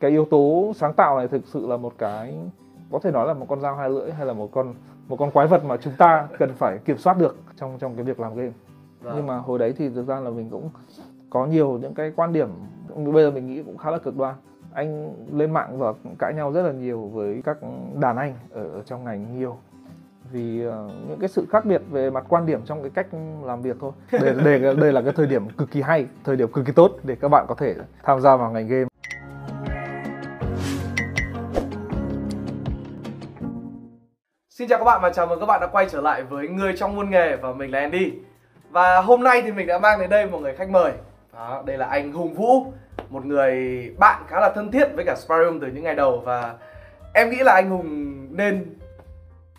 cái yếu tố sáng tạo này thực sự là một cái có thể nói là một con dao hai lưỡi hay là một con một con quái vật mà chúng ta cần phải kiểm soát được trong trong cái việc làm game. Vâng. nhưng mà hồi đấy thì thực ra là mình cũng có nhiều những cái quan điểm bây giờ mình nghĩ cũng khá là cực đoan. Anh lên mạng và cãi nhau rất là nhiều với các đàn anh ở trong ngành nhiều. Vì uh, những cái sự khác biệt về mặt quan điểm trong cái cách làm việc thôi. Để để đây là cái thời điểm cực kỳ hay thời điểm cực kỳ tốt để các bạn có thể tham gia vào ngành game chào các bạn và chào mừng các bạn đã quay trở lại với Người trong môn nghề và mình là Andy. Và hôm nay thì mình đã mang đến đây một người khách mời. Đó, Đây là anh Hùng Vũ Một người bạn khá là thân thiết với cả Sparium từ những ngày đầu Và em nghĩ là anh Hùng nên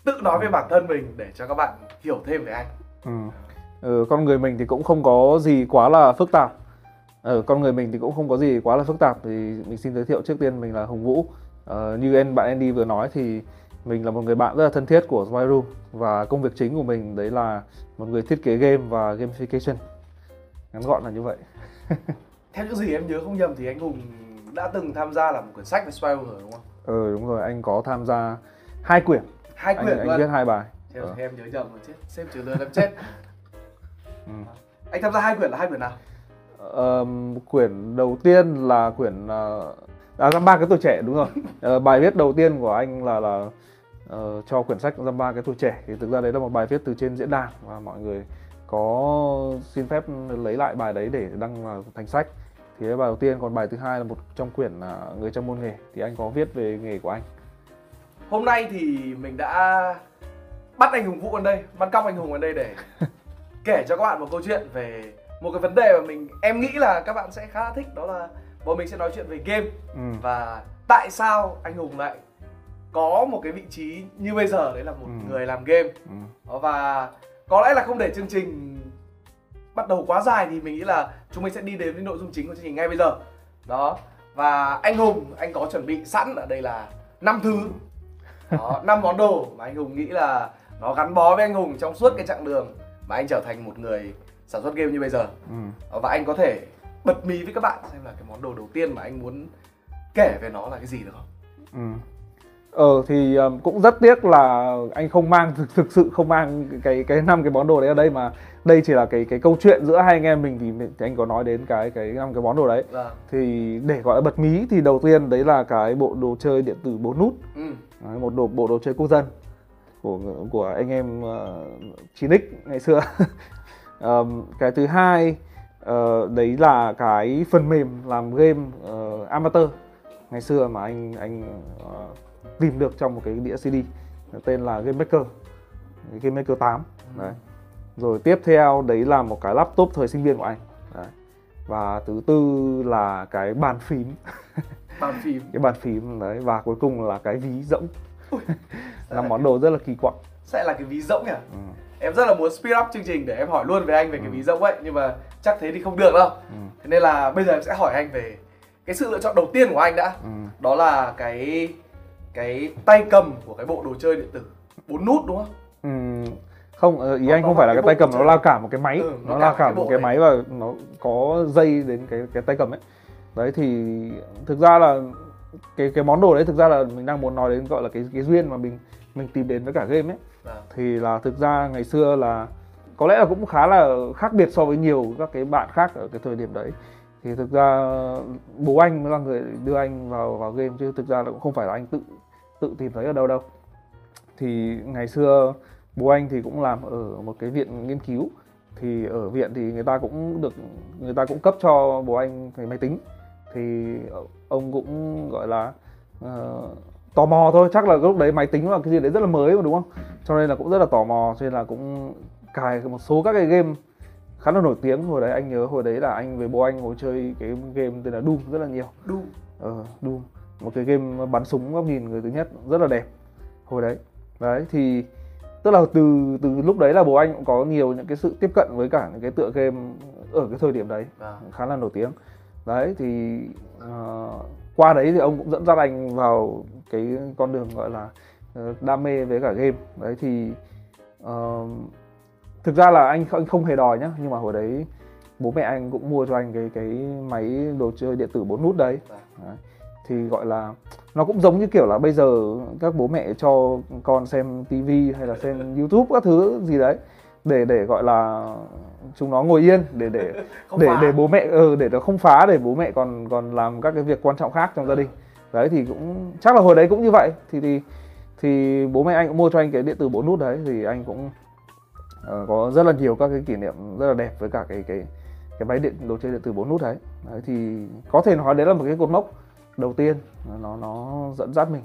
tự nói về bản thân mình để cho các bạn hiểu thêm về anh. Ừ. Ừ, con người mình thì cũng không có gì quá là phức tạp. Ở ừ, con người mình thì cũng không có gì quá là phức tạp. Thì mình xin giới thiệu trước tiên mình là Hùng Vũ. Ờ, như anh bạn Andy vừa nói thì mình là một người bạn rất là thân thiết của Spy Room và công việc chính của mình đấy là một người thiết kế game và gamification. Ngắn gọn là như vậy. Theo những gì em nhớ không nhầm thì anh Hùng đã từng tham gia làm một quyển sách về Spy Room rồi đúng không? Ừ đúng rồi anh có tham gia hai quyển. Hai quyển anh, anh viết hai bài. Theo ừ. em nhớ nhầm rồi chết xếp trừ lừa em chết. Ừ. anh tham gia hai quyển là hai quyển nào? Uh, quyển đầu tiên là quyển uh, à ba cái tuổi trẻ đúng rồi. Uh, bài viết đầu tiên của anh là là uh, cho quyển sách dăm ba cái tuổi trẻ. Thì thực ra đấy là một bài viết từ trên diễn đàn và mọi người có xin phép lấy lại bài đấy để đăng vào thành sách. Thì bài đầu tiên còn bài thứ hai là một trong quyển uh, người trong môn nghề. Thì anh có viết về nghề của anh. Hôm nay thì mình đã bắt anh hùng vũ ở đây bắt cóc anh hùng ở đây để kể cho các bạn một câu chuyện về một cái vấn đề mà mình em nghĩ là các bạn sẽ khá thích đó là bọn mình sẽ nói chuyện về game. Ừ. và tại sao anh hùng lại có một cái vị trí như bây giờ đấy là một ừ. người làm game ừ. và có lẽ là không để chương trình bắt đầu quá dài thì mình nghĩ là chúng mình sẽ đi đến với nội dung chính của chương trình ngay bây giờ đó và anh hùng anh có chuẩn bị sẵn ở đây là năm thứ đó năm món đồ mà anh hùng nghĩ là nó gắn bó với anh hùng trong suốt cái chặng đường mà anh trở thành một người sản xuất game như bây giờ ừ. và anh có thể bật mí với các bạn xem là cái món đồ đầu tiên mà anh muốn kể về nó là cái gì được không ừ. Ờ thì um, cũng rất tiếc là anh không mang thực thực sự không mang cái cái năm cái món đồ đấy ở đây mà đây chỉ là cái cái câu chuyện giữa hai anh em mình thì, thì anh có nói đến cái cái năm cái món đồ đấy. À. Thì để gọi là bật mí thì đầu tiên đấy là cái bộ đồ chơi điện tử bốn nút. Ừ. Đấy, một đồ bộ đồ chơi quốc dân của của anh em uh, 9x ngày xưa. um, cái thứ hai uh, đấy là cái phần mềm làm game uh, amateur ngày xưa mà anh anh uh, tìm được trong một cái đĩa CD tên là Game Maker Game Maker 8 ừ. đấy rồi tiếp theo đấy là một cái laptop thời sinh viên của anh đấy. và thứ tư là cái bàn phím bàn phím cái bàn phím đấy và cuối cùng là cái ví rỗng là món đồ rất là kỳ quặc sẽ là cái ví rỗng nhỉ ừ. em rất là muốn speed up chương trình để em hỏi luôn về anh về ừ. cái ví rỗng ấy nhưng mà chắc thế thì không được đâu ừ. thế nên là bây giờ em sẽ hỏi anh về cái sự lựa chọn đầu tiên của anh đã ừ. đó là cái cái tay cầm của cái bộ đồ chơi điện tử. Bốn nút đúng không? Ừ, không ờ, ý nó anh không phải là cái tay cầm nó lao cả một cái máy. Ừ, nó, nó lao cả một cái máy và nó có dây đến cái cái tay cầm ấy. Đấy thì thực ra là cái cái món đồ đấy thực ra là mình đang muốn nói đến gọi là cái cái duyên mà mình mình tìm đến với cả game ấy. À. thì là thực ra ngày xưa là có lẽ là cũng khá là khác biệt so với nhiều các cái bạn khác ở cái thời điểm đấy. Thì thực ra bố anh mới là người đưa anh vào vào game chứ thực ra là cũng không phải là anh tự tự tìm thấy ở đâu đâu. Thì ngày xưa bố anh thì cũng làm ở một cái viện nghiên cứu. Thì ở viện thì người ta cũng được người ta cũng cấp cho bố anh cái máy tính. Thì ông cũng gọi là uh, tò mò thôi. Chắc là lúc đấy máy tính là cái gì đấy rất là mới mà đúng không? Cho nên là cũng rất là tò mò. Cho nên là cũng cài một số các cái game khá là nổi tiếng. Hồi đấy anh nhớ hồi đấy là anh với bố anh ngồi chơi cái game tên là Doom rất là nhiều. Doom. Ờ Doom một cái game bắn súng góc nhìn người thứ nhất rất là đẹp. Hồi đấy. Đấy thì tức là từ từ lúc đấy là bố anh cũng có nhiều những cái sự tiếp cận với cả những cái tựa game ở cái thời điểm đấy. À. khá là nổi tiếng. Đấy thì uh, qua đấy thì ông cũng dẫn dắt anh vào cái con đường gọi là uh, đam mê với cả game. Đấy thì uh, thực ra là anh anh không hề đòi nhá nhưng mà hồi đấy bố mẹ anh cũng mua cho anh cái cái máy đồ chơi điện tử bốn nút đấy, à. đấy thì gọi là nó cũng giống như kiểu là bây giờ các bố mẹ cho con xem tivi hay là xem youtube các thứ gì đấy để để gọi là chúng nó ngồi yên để để Không để phá. để bố mẹ ừ, để nó không phá để bố mẹ còn còn làm các cái việc quan trọng khác trong gia đình đấy thì cũng chắc là hồi đấy cũng như vậy thì thì thì bố mẹ anh cũng mua cho anh cái điện tử bốn nút đấy thì anh cũng ờ, có rất là nhiều các cái kỷ niệm rất là đẹp với cả cái cái cái máy điện đồ chơi điện tử bốn nút đấy. đấy thì có thể nói đấy là một cái cột mốc đầu tiên nó nó dẫn dắt mình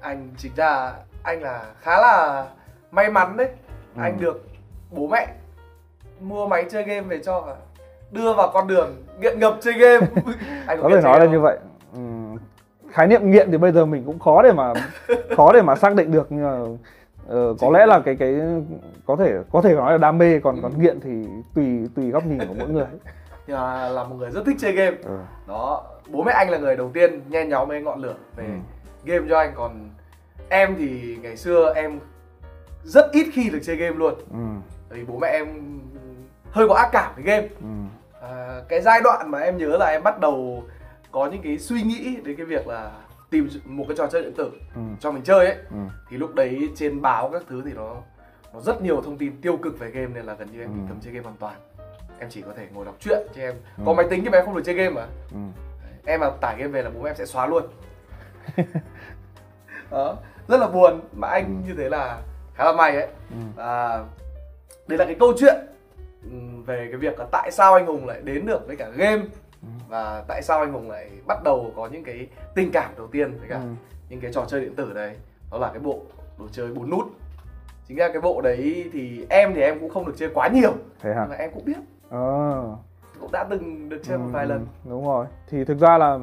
anh chính ra anh là khá là may mắn đấy Ừ. anh được bố mẹ mua máy chơi game về cho và đưa vào con đường nghiện ngập chơi game anh có thể nói là game như không? vậy Ừm, khái niệm nghiện thì bây giờ mình cũng khó để mà khó để mà xác định được nhưng mà ờ, có Chính lẽ là là- cái cái có thể có thể nói là đam mê còn Ừ. còn nghiện thì tùy tùy góc nhìn của mỗi người Nhưng mà là một người rất thích chơi game ừ. đó bố mẹ anh là người đầu tiên nhen nhóm với ngọn lửa về Ừ. game cho anh còn em thì ngày xưa em rất ít khi được chơi game luôn Ừ. vì bố mẹ em hơi có ác cảm với game Ừ. à, cái giai đoạn mà em nhớ là em bắt đầu có những cái suy nghĩ đến cái việc là tìm một cái trò chơi điện tử Ừ. cho mình chơi ấy Ừ. thì lúc đấy trên báo các thứ thì nó nó rất nhiều thông tin tiêu cực về game nên là gần như em bị Ừ. cấm chơi game hoàn toàn em chỉ có thể ngồi đọc truyện chứ em Ừ. có máy tính nhưng mà em không được chơi game mà Ừ. em mà tải game về là bố em sẽ xóa luôn đó rất là buồn mà anh Ừ. như thế là khá là may ấy Ừ. và đây là cái câu chuyện ừm, về cái việc là tại sao anh hùng lại đến được với cả game Ừ. và tại sao anh hùng lại bắt đầu có những cái tình cảm đầu tiên với cả Ừ. những cái trò chơi điện tử đấy đó là cái bộ đồ chơi bốn nút chính ra cái bộ đấy thì em thì em cũng không được chơi quá nhiều thế hả nhưng mà em cũng biết ờ. Cũng đã từng được chơi một Ừ, vài lần. đúng rồi. Thì thực ra là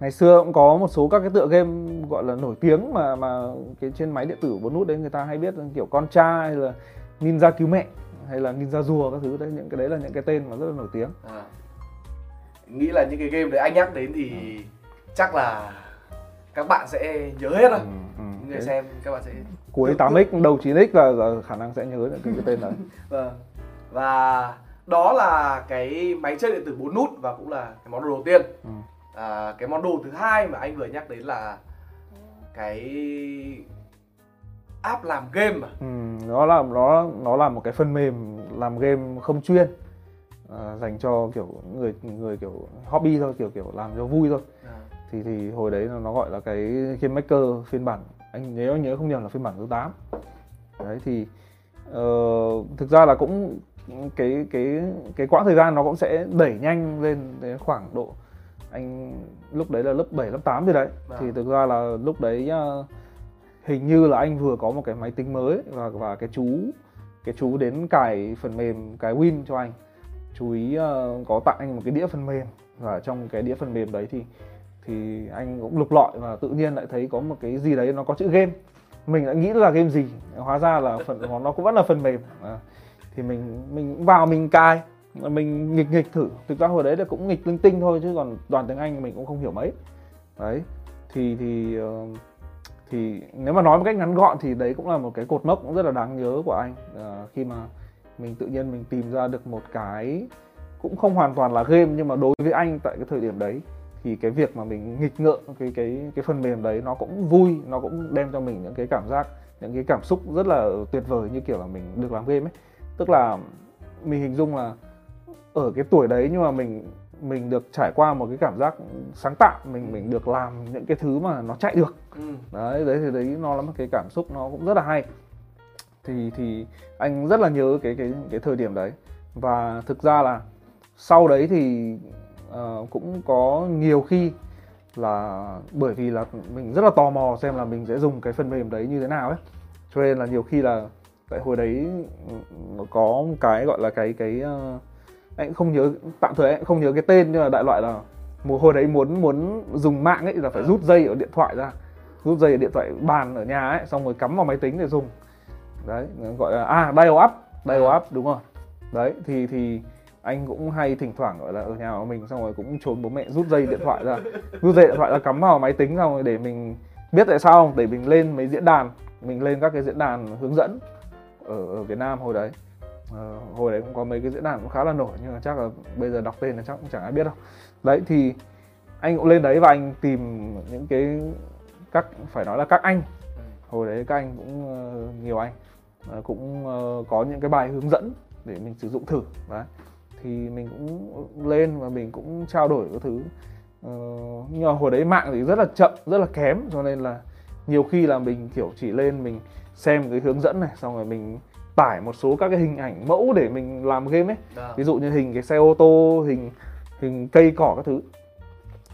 ngày xưa cũng có một số các cái tựa game gọi là nổi tiếng mà mà cái trên máy điện tử bốn nút đấy người ta hay biết kiểu con cha hay là ninja cứu mẹ hay là ninja rùa các thứ. Đấy những cái đấy là những cái tên mà rất là nổi tiếng. À. nghĩ là những cái game đấy anh nhắc đến thì chắc là các bạn sẽ nhớ hết rồi. Ừ, ừ. những người xem các bạn sẽ cuối 8x đầu 9x là, là khả năng sẽ nhớ được cái, cái tên đấy Vâng. Và đó là cái máy chơi điện tử 4 nút và cũng là cái món đồ đầu tiên. ừ. À, cái món đồ thứ hai mà anh vừa nhắc đến là cái app làm game mà. Ừ, nó là nó nó là một cái phần mềm làm game không chuyên à, dành cho kiểu người người kiểu hobby thôi kiểu kiểu làm cho vui thôi À, thì thì hồi đấy nó, gọi là cái game maker phiên bản anh nhớ nhớ không nhầm là phiên bản thứ 8 đấy thì ờ, thực ra là cũng cái cái cái quãng thời gian nó cũng sẽ đẩy nhanh lên đến khoảng độ anh lúc đấy là lớp 7 lớp 8 rồi đấy. Vâng. thì thực ra là lúc đấy ờ, hình như là anh vừa có một cái máy tính mới và và cái chú cái chú đến cài phần mềm cái Win cho anh. Chú ý ờ, có tặng anh một cái đĩa phần mềm và trong cái đĩa phần mềm đấy thì thì anh cũng lục lọi và tự nhiên lại thấy có một cái gì đấy nó có chữ game. Mình đã nghĩ là game gì hóa ra là phần nó cũng vẫn là phần mềm. À, thì mình mình vào mình cài mình nghịch nghịch thử. Thực ra hồi đấy là cũng nghịch linh tinh thôi chứ còn toàn tiếng anh mình cũng không hiểu mấy. Đấy thì thì ờ, thì nếu mà nói một cách ngắn gọn thì đấy cũng là một cái cột mốc cũng rất là đáng nhớ của anh. À, khi mà mình tự nhiên mình tìm ra được một cái cũng không hoàn toàn là game nhưng mà đối với anh tại cái thời điểm đấy thì cái việc mà mình nghịch ngợm cái cái cái phần mềm đấy nó cũng vui nó cũng đem cho mình những cái cảm giác những cái cảm xúc rất là tuyệt vời như kiểu là mình được làm game ấy tức là mình hình dung là ở cái tuổi đấy nhưng mà mình mình được trải qua một cái cảm giác sáng tạo mình mình được làm những cái thứ mà nó chạy được. Ừ. đấy đấy thì đấy nó là một cái cảm xúc nó cũng rất là hay. Thì thì anh rất là nhớ cái cái cái thời điểm đấy. Và thực ra là sau đấy thì ờ, cũng có nhiều khi là bởi vì là mình rất là tò mò xem là mình sẽ dùng cái phần mềm đấy như thế nào ấy. Cho nên là nhiều khi là tại hồi đấy ừ, nó có một cái gọi là cái cái ờ, anh không nhớ tạm thời anh không nhớ cái tên nhưng mà đại loại là một hồi đấy muốn muốn dùng mạng ấy là phải Ờ. rút dây ở điện thoại ra. Rút dây ở điện thoại bàn ở nhà ấy xong rồi cắm vào máy tính để dùng. Đấy gọi là à dial up dial up đúng rồi. Đấy thì thì anh cũng hay thỉnh thoảng gọi là ở nhà của mình xong rồi cũng trốn bố mẹ rút dây điện thoại ra. Rút dây điện thoại ra cắm vào máy tính xong rồi để mình biết tại sao không? Để mình lên mấy diễn đàn mình lên các cái diễn đàn hướng dẫn ở, ở Việt Nam hồi đấy. Ờ, hồi đấy cũng có mấy cái diễn đàn cũng khá là nổi nhưng mà chắc là bây giờ đọc tên là chắc cũng chẳng ai biết đâu. Đấy thì anh cũng lên đấy và anh tìm những cái các phải nói là các anh. Hồi đấy các anh cũng ờ, nhiều anh. Ờ, cũng ờ, có những cái bài hướng dẫn để mình sử dụng thử đấy. Thì mình cũng lên và mình cũng trao đổi các thứ. Ờ, nhưng mà hồi đấy mạng thì rất là chậm rất là kém cho nên là nhiều khi là mình kiểu chỉ lên mình xem cái hướng dẫn này xong rồi mình tải một số các cái hình ảnh mẫu để mình làm game ấy. Vâng. ví dụ như hình cái xe ô tô hình hình cây cỏ các thứ.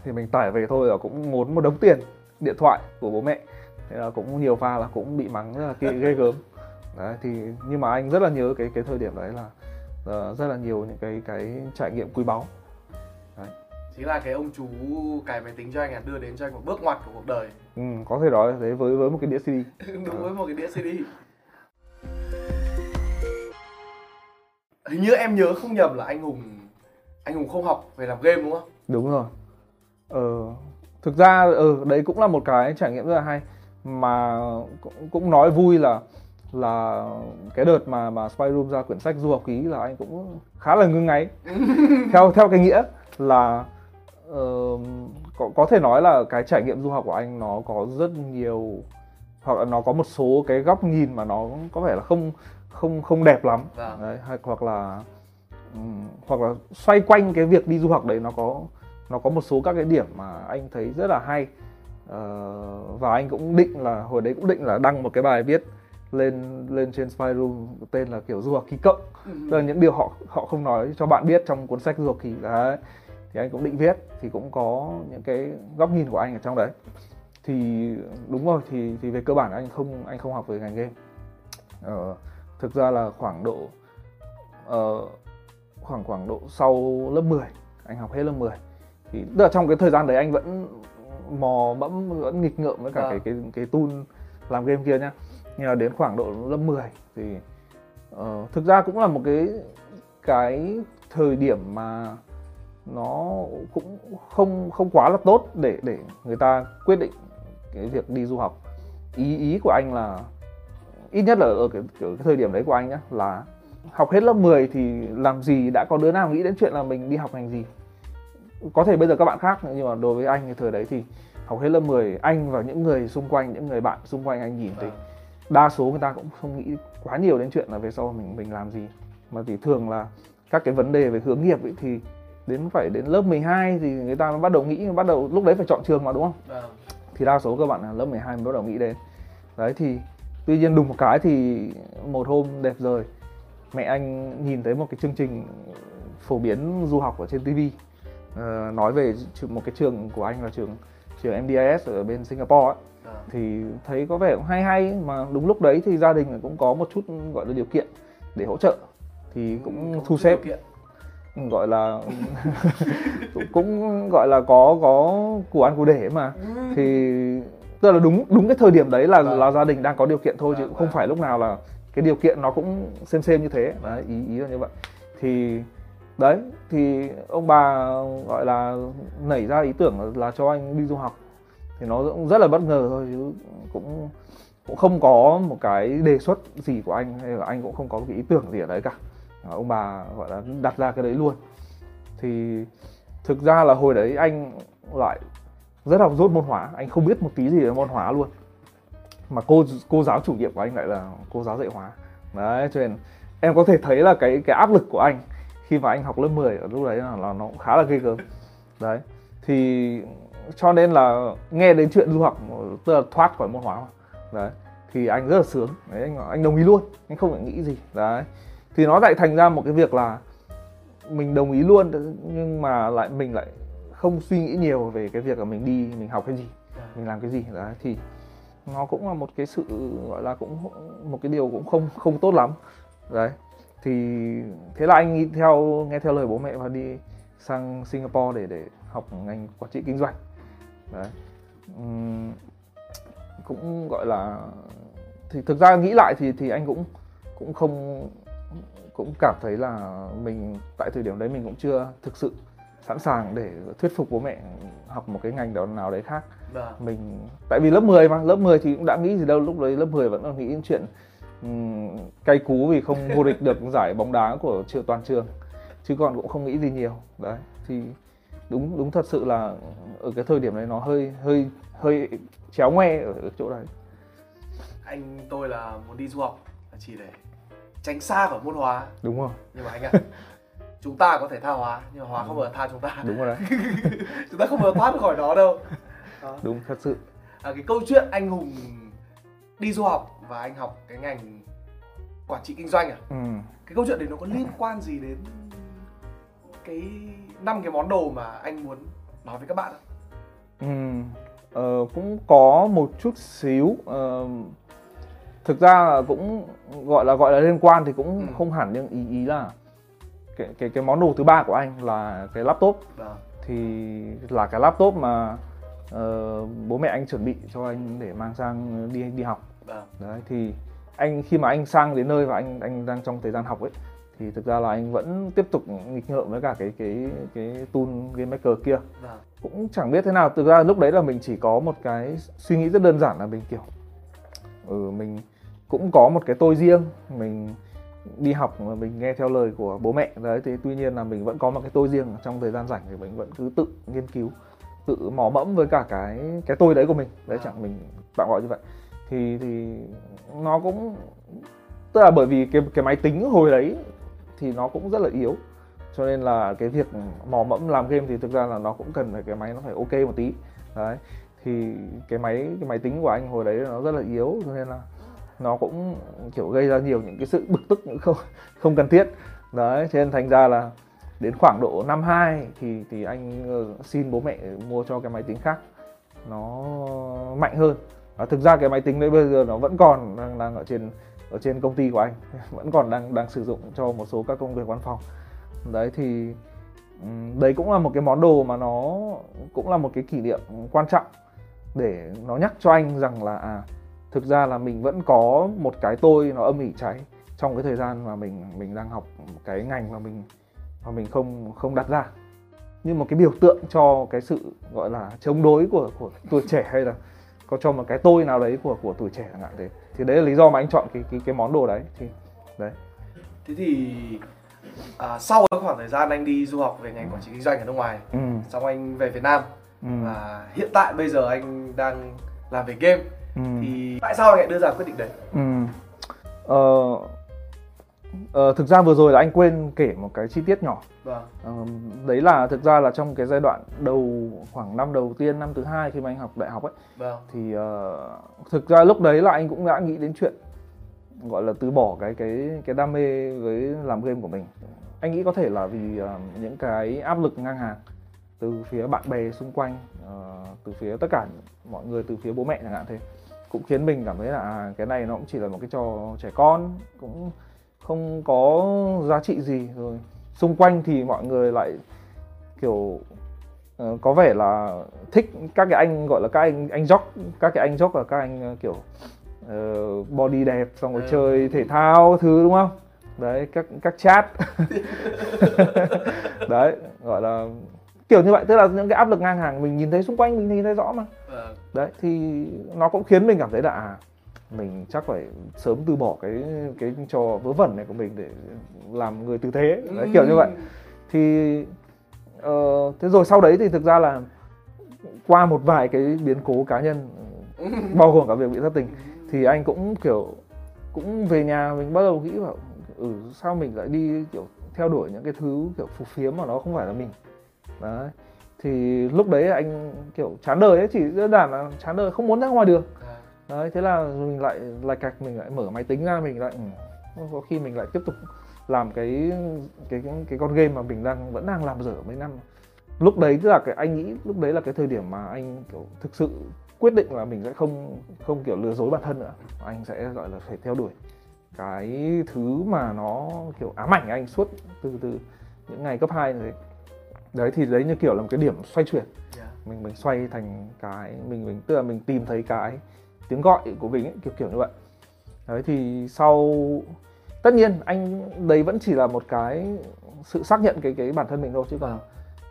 Thì mình tải về thôi là cũng ngốn một đống tiền điện thoại của bố mẹ. Thế là cũng nhiều pha là cũng bị mắng rất là ghê, ghê gớm. Đấy thì nhưng mà anh rất là nhớ cái cái thời điểm đấy là ờ, rất là nhiều những cái cái trải nghiệm quý báu chính là cái ông chú cài máy tính cho anh là đưa đến cho anh một bước ngoặt của cuộc đời. Ừ, có thể nói thế với với một cái đĩa CD đúng với một cái đĩa CD hình như em nhớ không nhầm là anh Hùng anh Hùng không học về làm game đúng không? Đúng rồi. Ờ thực ra ừ đấy cũng là một cái trải nghiệm rất là hay mà cũng, cũng nói vui là là cái đợt mà mà Spy Room ra quyển sách du học ký là anh cũng khá là ngưng ngáy. Theo theo cái nghĩa là ờ, có có thể nói là cái trải nghiệm du học của anh nó có rất nhiều hoặc là nó có một số cái góc nhìn mà nó có vẻ là không không không đẹp lắm. Vâng. đấy, hay hoặc là ừm, hoặc là xoay quanh cái việc đi du học đấy nó có nó có một số các cái điểm mà anh thấy rất là hay. Ờ, và anh cũng định là hồi đấy cũng định là đăng một cái bài viết lên lên trên Spy Room tên là kiểu du học ký cộng. Tức là những điều họ họ không nói cho bạn biết trong cuốn sách du học kỳ đấy thì anh cũng định viết thì cũng có những cái góc nhìn của anh ở trong đấy. Thì đúng rồi thì thì về cơ bản anh không anh không học về ngành game. Ờ, thực ra là khoảng độ ờ, khoảng khoảng độ sau lớp 10 anh học hết lớp 10 thì tức là trong cái thời gian đấy anh vẫn mò mẫm vẫn nghịch ngợm với cả Vâng. cái cái cái tool làm game kia nhá. Nhưng mà đến khoảng độ lớp 10 thì ờ, thực ra cũng là một cái cái thời điểm mà nó cũng không không quá là tốt để để người ta quyết định cái việc đi du học. Ý ý của anh là ít nhất là ở cái, cái, cái thời điểm đấy của anh nhá là học hết lớp 10 thì làm gì đã có đứa nào nghĩ đến chuyện là mình đi học ngành gì? Có thể bây giờ các bạn khác nhưng mà đối với anh thì thời đấy thì học hết lớp 10 anh và những người xung quanh những người bạn xung quanh anh nhìn thì Vâng. đa số người ta cũng không nghĩ quá nhiều đến chuyện là về sau mình mình làm gì. Mà thì thường là các cái vấn đề về hướng nghiệp ấy thì đến phải đến lớp 12 thì người ta mới bắt đầu nghĩ bắt đầu lúc đấy phải chọn trường mà đúng không Vâng. thì đa số các bạn là lớp 12 mới bắt đầu nghĩ đến đấy thì tuy nhiên đùng một cái thì một hôm đẹp rồi mẹ anh nhìn thấy một cái chương trình phổ biến du học ở trên TV ờ, nói về một cái trường của anh là trường trường MDIS ở bên Singapore ấy Vâng. thì thấy có vẻ cũng hay hay mà đúng lúc đấy thì gia đình cũng có một chút gọi là điều kiện để hỗ trợ thì cũng Có thu xếp điều kiện. Gọi là cũng- gọi là có có của ăn của để mà. Thì tức là đúng đúng cái thời điểm đấy là Vâng. là gia đình đang có điều kiện thôi chứ Vâng, cũng không vâng. phải lúc nào là cái điều kiện nó cũng xem xem như thế. Đấy ý ý là như vậy. Thì đấy thì ông bà gọi là nảy ra ý tưởng là, là cho anh đi du học. Thì nó cũng rất là bất ngờ thôi chứ cũng cũng không có một cái đề xuất gì của anh hay là anh cũng không có cái ý tưởng gì ở đấy cả Ờ, ông bà gọi là đặt ra cái đấy luôn. Thì thực ra là hồi đấy anh lại rất học dốt môn hóa anh không biết một tí gì về môn hóa luôn. Mà cô cô giáo chủ nhiệm của anh lại là cô giáo dạy hóa. Đấy cho nên em có thể thấy là cái cái áp lực của anh khi mà anh học lớp 10 ở lúc đấy là, là nó cũng khá là ghê gớm. Đấy thì cho nên là nghe đến chuyện du học tức là thoát khỏi môn hóa mà. đấy thì anh rất là sướng. Đấy anh anh đồng ý luôn anh không phải nghĩ gì. Đấy thì nó lại thành ra một cái việc là mình đồng ý luôn nhưng mà lại mình lại không suy nghĩ nhiều về cái việc là mình đi mình học cái gì mình làm cái gì. Đấy thì nó cũng là một cái sự gọi là cũng một cái điều cũng không không tốt lắm. Đấy thì thế là anh nghĩ theo nghe theo lời bố mẹ và đi sang Singapore để để học ngành quản trị kinh doanh. Đấy Ừm, cũng gọi là thì thực ra nghĩ lại thì thì anh cũng cũng không cũng cảm thấy là mình tại thời điểm đấy mình cũng chưa thực sự sẵn sàng để thuyết phục bố mẹ học một cái ngành đó nào đấy khác. Vâng. mình tại vì lớp 10 mà lớp 10 thì cũng đã nghĩ gì đâu lúc đấy lớp 10 vẫn còn nghĩ đến chuyện ừm, cay cú vì không vô địch được giải bóng đá của trường toàn trường chứ còn cũng không nghĩ gì nhiều. Đấy thì đúng đúng thật sự là ở cái thời điểm đấy nó hơi hơi hơi chéo ngoe ở chỗ đấy. Anh tôi là muốn đi du học chỉ để tránh xa khỏi môn hóa đúng rồi nhưng mà anh ạ chúng ta có thể tha hóa nhưng mà hóa không bao giờ tha chúng ta đúng rồi đấy chúng ta không bao giờ thoát khỏi nó đâu đó. đúng thật sự à, cái câu chuyện anh hùng đi du học và anh học cái ngành quản trị kinh doanh à ừ. cái câu chuyện đấy nó có liên quan gì đến cái năm cái món đồ mà anh muốn nói với các bạn không? Ừ. Ờ, cũng có một chút xíu ờ, thực ra là cũng gọi là gọi là liên quan thì cũng Ừ. không hẳn nhưng ý ý là cái cái cái món đồ thứ ba của anh là cái laptop Vâng. thì là cái laptop mà ờ, bố mẹ anh chuẩn bị cho anh để mang sang đi đi học Vâng. đấy thì anh khi mà anh sang đến nơi và anh anh đang trong thời gian học ấy thì thực ra là anh vẫn tiếp tục nghịch ngợm với cả cái cái cái tool game maker kia Vâng. cũng chẳng biết thế nào thực ra lúc đấy là mình chỉ có một cái suy nghĩ rất đơn giản là mình kiểu ừ mình cũng có một cái tôi riêng. Mình đi học mà mình nghe theo lời của bố mẹ. Đấy thì tuy nhiên là mình vẫn có một cái tôi riêng. Trong thời gian rảnh thì mình vẫn cứ tự nghiên cứu tự mò mẫm với cả cái cái tôi đấy của mình. Đấy À. chẳng mình tạm gọi như vậy. Thì thì nó cũng tức là bởi vì cái cái máy tính hồi đấy thì nó cũng rất là yếu. Cho nên là cái việc mò mẫm làm game thì thực ra là nó cũng cần phải cái máy nó phải ok một tí. Đấy thì cái máy cái máy tính của anh hồi đấy nó rất là yếu. Cho nên là nó cũng, kiểu, gây ra nhiều những cái sự bực tức những không không cần thiết. Đấy, cho nên thành ra là đến khoảng độ năm 2 thì thì anh ờ, xin bố mẹ mua cho cái máy tính khác. Nó mạnh hơn. Và thực ra cái máy tính đấy bây giờ nó vẫn còn đang đang ở trên ở trên công ty của anh. Vẫn còn đang đang sử dụng cho một số các công việc văn phòng. Đấy thì đấy cũng là một cái món đồ mà nó cũng là một cái kỷ niệm quan trọng để nó nhắc cho anh rằng là à thực ra là mình vẫn có một cái tôi nó âm ỉ cháy trong cái thời gian mà mình mình đang học cái ngành mà mình mà mình không không đặt ra. Như một cái biểu tượng cho cái sự gọi là chống đối của của tuổi trẻ hay là có cho một cái tôi nào đấy của của tuổi trẻ chẳng hạn thế. Thì đấy là lý do mà anh chọn cái cái cái món đồ đấy. Thì đấy. Thế thì à, sau cái khoảng thời gian anh đi du học về ngành quản trị kinh doanh ở nước ngoài ừ, xong anh về Việt Nam ừ, và hiện tại bây giờ anh đang làm về game ừ. thì tại sao anh lại đưa ra quyết định đấy? Ừ. Ờ, ờ, thực ra vừa rồi là anh quên kể một cái chi tiết nhỏ. Vâng. Ờ, đấy là thực ra là trong cái giai đoạn đầu khoảng năm đầu tiên năm thứ hai khi mà anh học đại học ấy vâng. thì ờ, thực ra lúc đấy là anh cũng đã nghĩ đến chuyện gọi là từ bỏ cái cái cái đam mê với làm game của mình. Anh nghĩ có thể là vì ờ, những cái áp lực ngang hàng từ phía bạn bè xung quanh ờ, từ phía tất cả mọi người từ phía bố mẹ chẳng hạn thế cũng khiến mình cảm thấy là à, cái này nó cũng chỉ là một cái trò trẻ con cũng không có giá trị gì rồi. Xung quanh thì mọi người lại kiểu ờ, có vẻ là thích các cái anh gọi là các anh anh jock các cái anh jock là các anh ờ, kiểu ờ, body đẹp xong rồi Ừ. chơi thể thao thứ đúng không? Đấy các các chat. Đấy gọi là kiểu như vậy tức là những cái áp lực ngang hàng mình nhìn thấy xung quanh mình nhìn thấy rõ mà. Vâng đấy thì nó cũng khiến mình cảm thấy là à mình chắc phải sớm từ bỏ cái cái trò vớ vẩn này của mình để làm người tử thế đấy, kiểu như vậy. Thì ờ, thế rồi sau đấy thì thực ra là qua một vài cái biến cố cá nhân bao gồm cả việc bị thất tình thì anh cũng kiểu cũng về nhà mình bắt đầu nghĩ bảo ừ sao mình lại đi kiểu theo đuổi những cái thứ kiểu phù phiếm mà nó không phải là mình đấy. Thì lúc đấy anh kiểu chán đời ấy chỉ đơn giản là chán đời không muốn ra ngoài đường Vâng. đấy thế là mình lại lại cạch mình lại mở máy tính ra mình lại ừ, có khi mình lại tiếp tục làm cái cái cái, cái con game mà mình đang vẫn đang làm dở mấy năm. Lúc đấy tức là cái anh nghĩ lúc đấy là cái thời điểm mà anh kiểu thực sự quyết định là mình sẽ không không kiểu lừa dối bản thân nữa. Anh sẽ gọi là phải theo đuổi cái thứ mà nó kiểu ám ảnh anh suốt từ từ những ngày cấp 2 đấy đấy thì đấy như kiểu là một cái điểm xoay chuyển. Dạ. mình mình xoay thành cái mình mình tức là mình tìm thấy cái tiếng gọi của mình ấy, kiểu kiểu như vậy. Đấy thì sau tất nhiên anh đấy vẫn chỉ là một cái sự xác nhận cái cái bản thân mình thôi chứ còn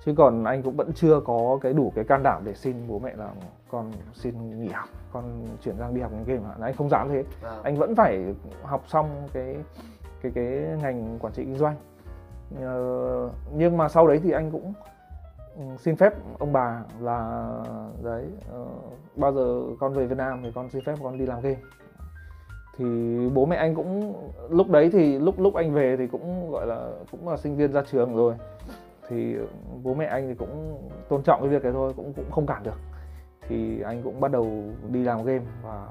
chứ còn anh cũng vẫn chưa có cái đủ cái can đảm để xin bố mẹ là con xin nghỉ học con chuyển sang đi học ngành game anh không dám thế. Vâng. anh vẫn phải học xong cái cái cái ngành quản trị kinh doanh Ờ, nhưng mà sau đấy thì anh cũng ừ, xin phép ông bà là đấy uh, bao giờ con về Việt Nam thì con xin phép con đi làm game. Thì bố mẹ anh cũng lúc đấy thì lúc lúc anh về thì cũng gọi là cũng là sinh viên ra trường rồi. Thì bố mẹ anh thì cũng tôn trọng cái việc này thôi cũng cũng không cản được. Thì anh cũng bắt đầu đi làm game và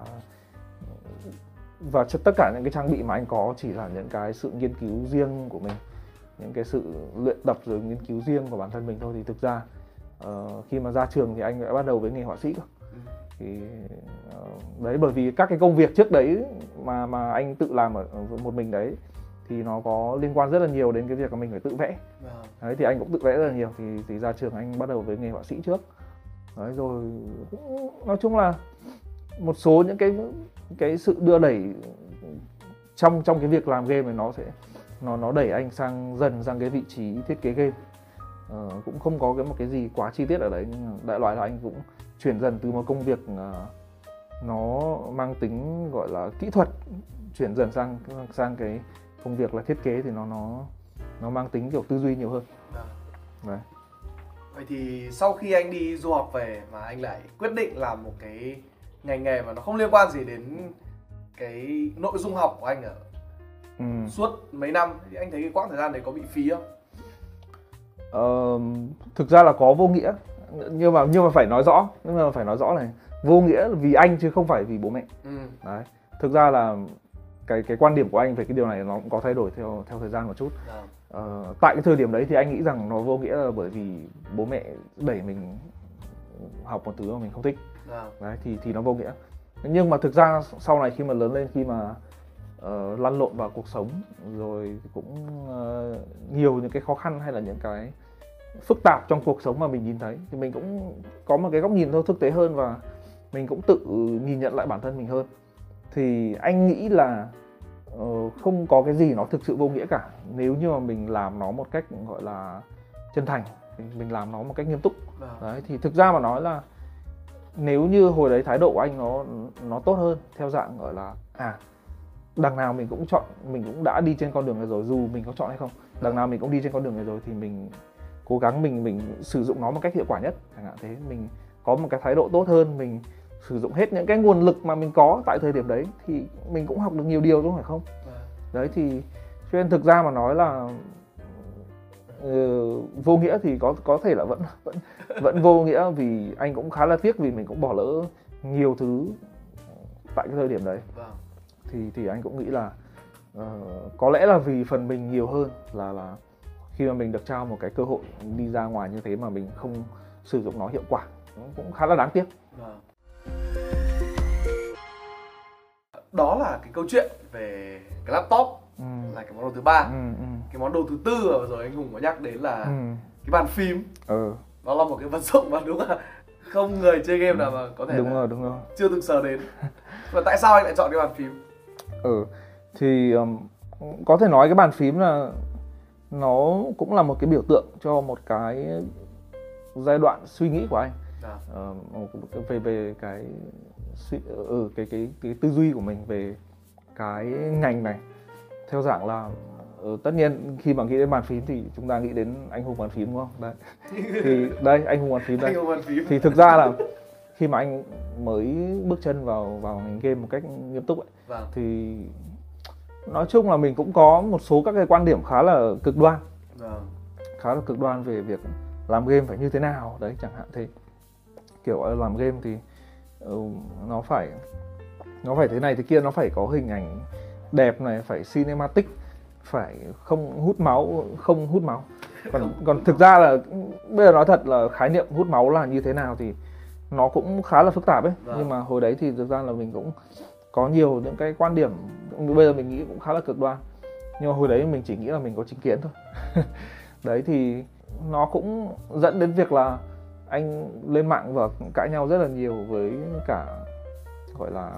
và tất cả những cái trang bị mà anh có chỉ là những cái sự nghiên cứu riêng của mình những cái sự luyện tập rồi nghiên cứu riêng của bản thân mình thôi. Thì thực ra uh, khi mà ra trường thì anh đã bắt đầu với nghề họa sĩ cơ thì uh, đấy bởi vì các cái công việc trước đấy mà mà anh tự làm ở một mình đấy thì nó có liên quan rất là nhiều đến cái việc mà mình phải tự vẽ. Vâng. đấy thì anh cũng tự vẽ rất là nhiều. Thì thì ra trường anh bắt đầu với nghề họa sĩ trước. Đấy rồi nói chung là một số những cái cái sự đưa đẩy trong trong cái việc làm game này nó sẽ nó nó đẩy anh sang dần sang cái vị trí thiết kế game. Ờ, cũng không có cái một cái gì quá chi tiết ở đấy nhưng đại loại là anh cũng chuyển dần từ một công việc uh, nó mang tính gọi là kỹ thuật chuyển dần sang sang cái công việc là thiết kế thì nó nó nó mang tính kiểu tư duy nhiều hơn. À. đấy. Vậy thì sau khi anh đi du học về mà anh lại quyết định làm một cái ngành nghề mà nó không liên quan gì đến cái nội dung học của anh ở ừ. suốt mấy năm thì anh thấy cái quãng thời gian đấy có bị phí không? Ờ, thực ra là có vô nghĩa nhưng mà nhưng mà phải nói rõ nhưng mà phải nói rõ này vô nghĩa vì anh chứ không phải vì bố mẹ ừ. đấy thực ra là cái cái quan điểm của anh về cái điều này nó cũng có thay đổi theo theo thời gian một chút à. ờ, tại cái thời điểm đấy thì anh nghĩ rằng nó vô nghĩa là bởi vì bố mẹ đẩy mình học một thứ mà mình không thích à. đấy thì thì nó vô nghĩa nhưng mà thực ra sau này khi mà lớn lên khi mà uh, lăn lộn vào cuộc sống rồi cũng uh, nhiều những cái khó khăn hay là những cái phức tạp trong cuộc sống mà mình nhìn thấy. Thì mình cũng có một cái góc nhìn thôi thực tế hơn và mình cũng tự nhìn nhận lại bản thân mình hơn. Thì anh nghĩ là uh, không có cái gì nó thực sự vô nghĩa cả. Nếu như mà mình làm nó một cách gọi là chân thành mình làm nó một cách nghiêm túc. Vâng. đấy thì thực ra mà nói là nếu như hồi đấy thái độ của anh nó nó tốt hơn theo dạng gọi là à đằng nào mình cũng chọn mình cũng đã đi trên con đường này rồi dù mình có chọn hay không đằng nào mình cũng đi trên con đường này rồi thì mình cố gắng mình mình sử dụng nó một cách hiệu quả nhất chẳng hạn thế mình có một cái thái độ tốt hơn mình sử dụng hết những cái nguồn lực mà mình có tại thời điểm đấy thì mình cũng học được nhiều điều đúng không phải không vâng. đấy thì cho nên thực ra mà nói là uh, vô nghĩa thì có có thể là vẫn vẫn vẫn vô nghĩa vì anh cũng khá là tiếc vì mình cũng bỏ lỡ nhiều thứ tại cái thời điểm đấy vâng. Thì thì anh cũng nghĩ là uh, có lẽ là vì phần mình nhiều hơn là là khi mà mình được trao một cái cơ hội đi ra ngoài như thế mà mình không sử dụng nó hiệu quả cũng khá là đáng tiếc vâng. đó là cái câu chuyện về cái laptop ừ. là cái món đồ thứ ba ừ, ừ. cái món đồ thứ tư rồi anh hùng có nhắc đến là ừ. cái bàn phím ừ. nó là một cái vật dụng mà đúng là không người chơi game nào mà có thể đúng rồi đúng rồi chưa từng sờ đến và tại sao anh lại chọn cái bàn phím ừ. Thì um, có thể nói cái bàn phím là nó cũng là một cái biểu tượng cho một cái giai đoạn suy nghĩ của anh. À. uh, về về cái suy ừ, cái cái cái tư duy của mình về cái ngành này. Theo dạng là ừ, tất nhiên khi mà nghĩ đến bàn phím thì chúng ta nghĩ đến anh hùng bàn phím đúng không? Đấy. Thì đây anh hùng bàn phím đây. Thì thực ra là khi mà anh mới bước chân vào vào ngành game một cách nghiêm túc ấy, vâng. thì nói chung là mình cũng có một số các cái quan điểm khá là cực đoan vâng. khá là cực đoan về việc làm game phải như thế nào đấy chẳng hạn thế kiểu làm game thì uh, nó phải nó phải thế này thế kia nó phải có hình ảnh đẹp này phải cinematic phải không hút máu không hút máu còn còn thực ra là bây giờ nói thật là khái niệm hút máu là như thế nào thì nó cũng khá là phức tạp ấy vâng. nhưng mà hồi đấy thì thực ra là mình cũng có nhiều những cái quan điểm bây giờ mình nghĩ cũng khá là cực đoan. Nhưng mà hồi đấy mình chỉ nghĩ là mình có chính kiến thôi. Đấy thì nó cũng dẫn đến việc là anh lên mạng và cãi nhau rất là nhiều với cả gọi là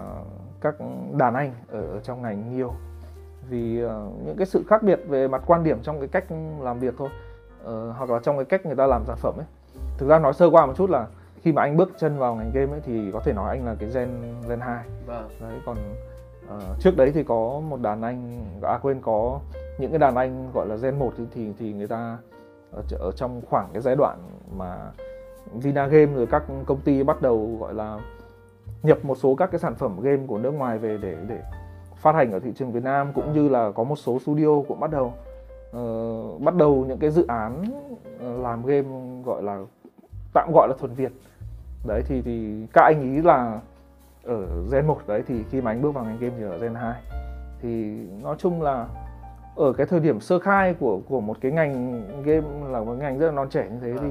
các đàn anh ở trong ngành nhiều. Vì uh, những cái sự khác biệt về mặt quan điểm trong cái cách làm việc thôi. Uh, hoặc là trong cái cách người ta làm sản phẩm ấy. Thực ra nói sơ qua một chút là khi mà anh bước chân vào ngành game ấy thì có thể nói anh là cái gen gen 2 vâng. đấy còn uh, trước đấy thì có một đàn anh à quên có những cái đàn anh gọi là gen 1 thì thì, thì người ta ở, ở trong khoảng cái giai đoạn mà Vinagame rồi các công ty bắt đầu gọi là nhập một số các cái sản phẩm game của nước ngoài về để để phát hành ở thị trường Việt Nam cũng như là có một số studio cũng bắt đầu uh, bắt đầu những cái dự án làm game gọi là tạm gọi là thuần Việt đấy thì thì các anh ý là ở Gen 1 đấy thì khi mà anh bước vào ngành game thì ở Gen 2 thì nói chung là ở cái thời điểm sơ khai của của một cái ngành game là một ngành rất là non trẻ như thế thì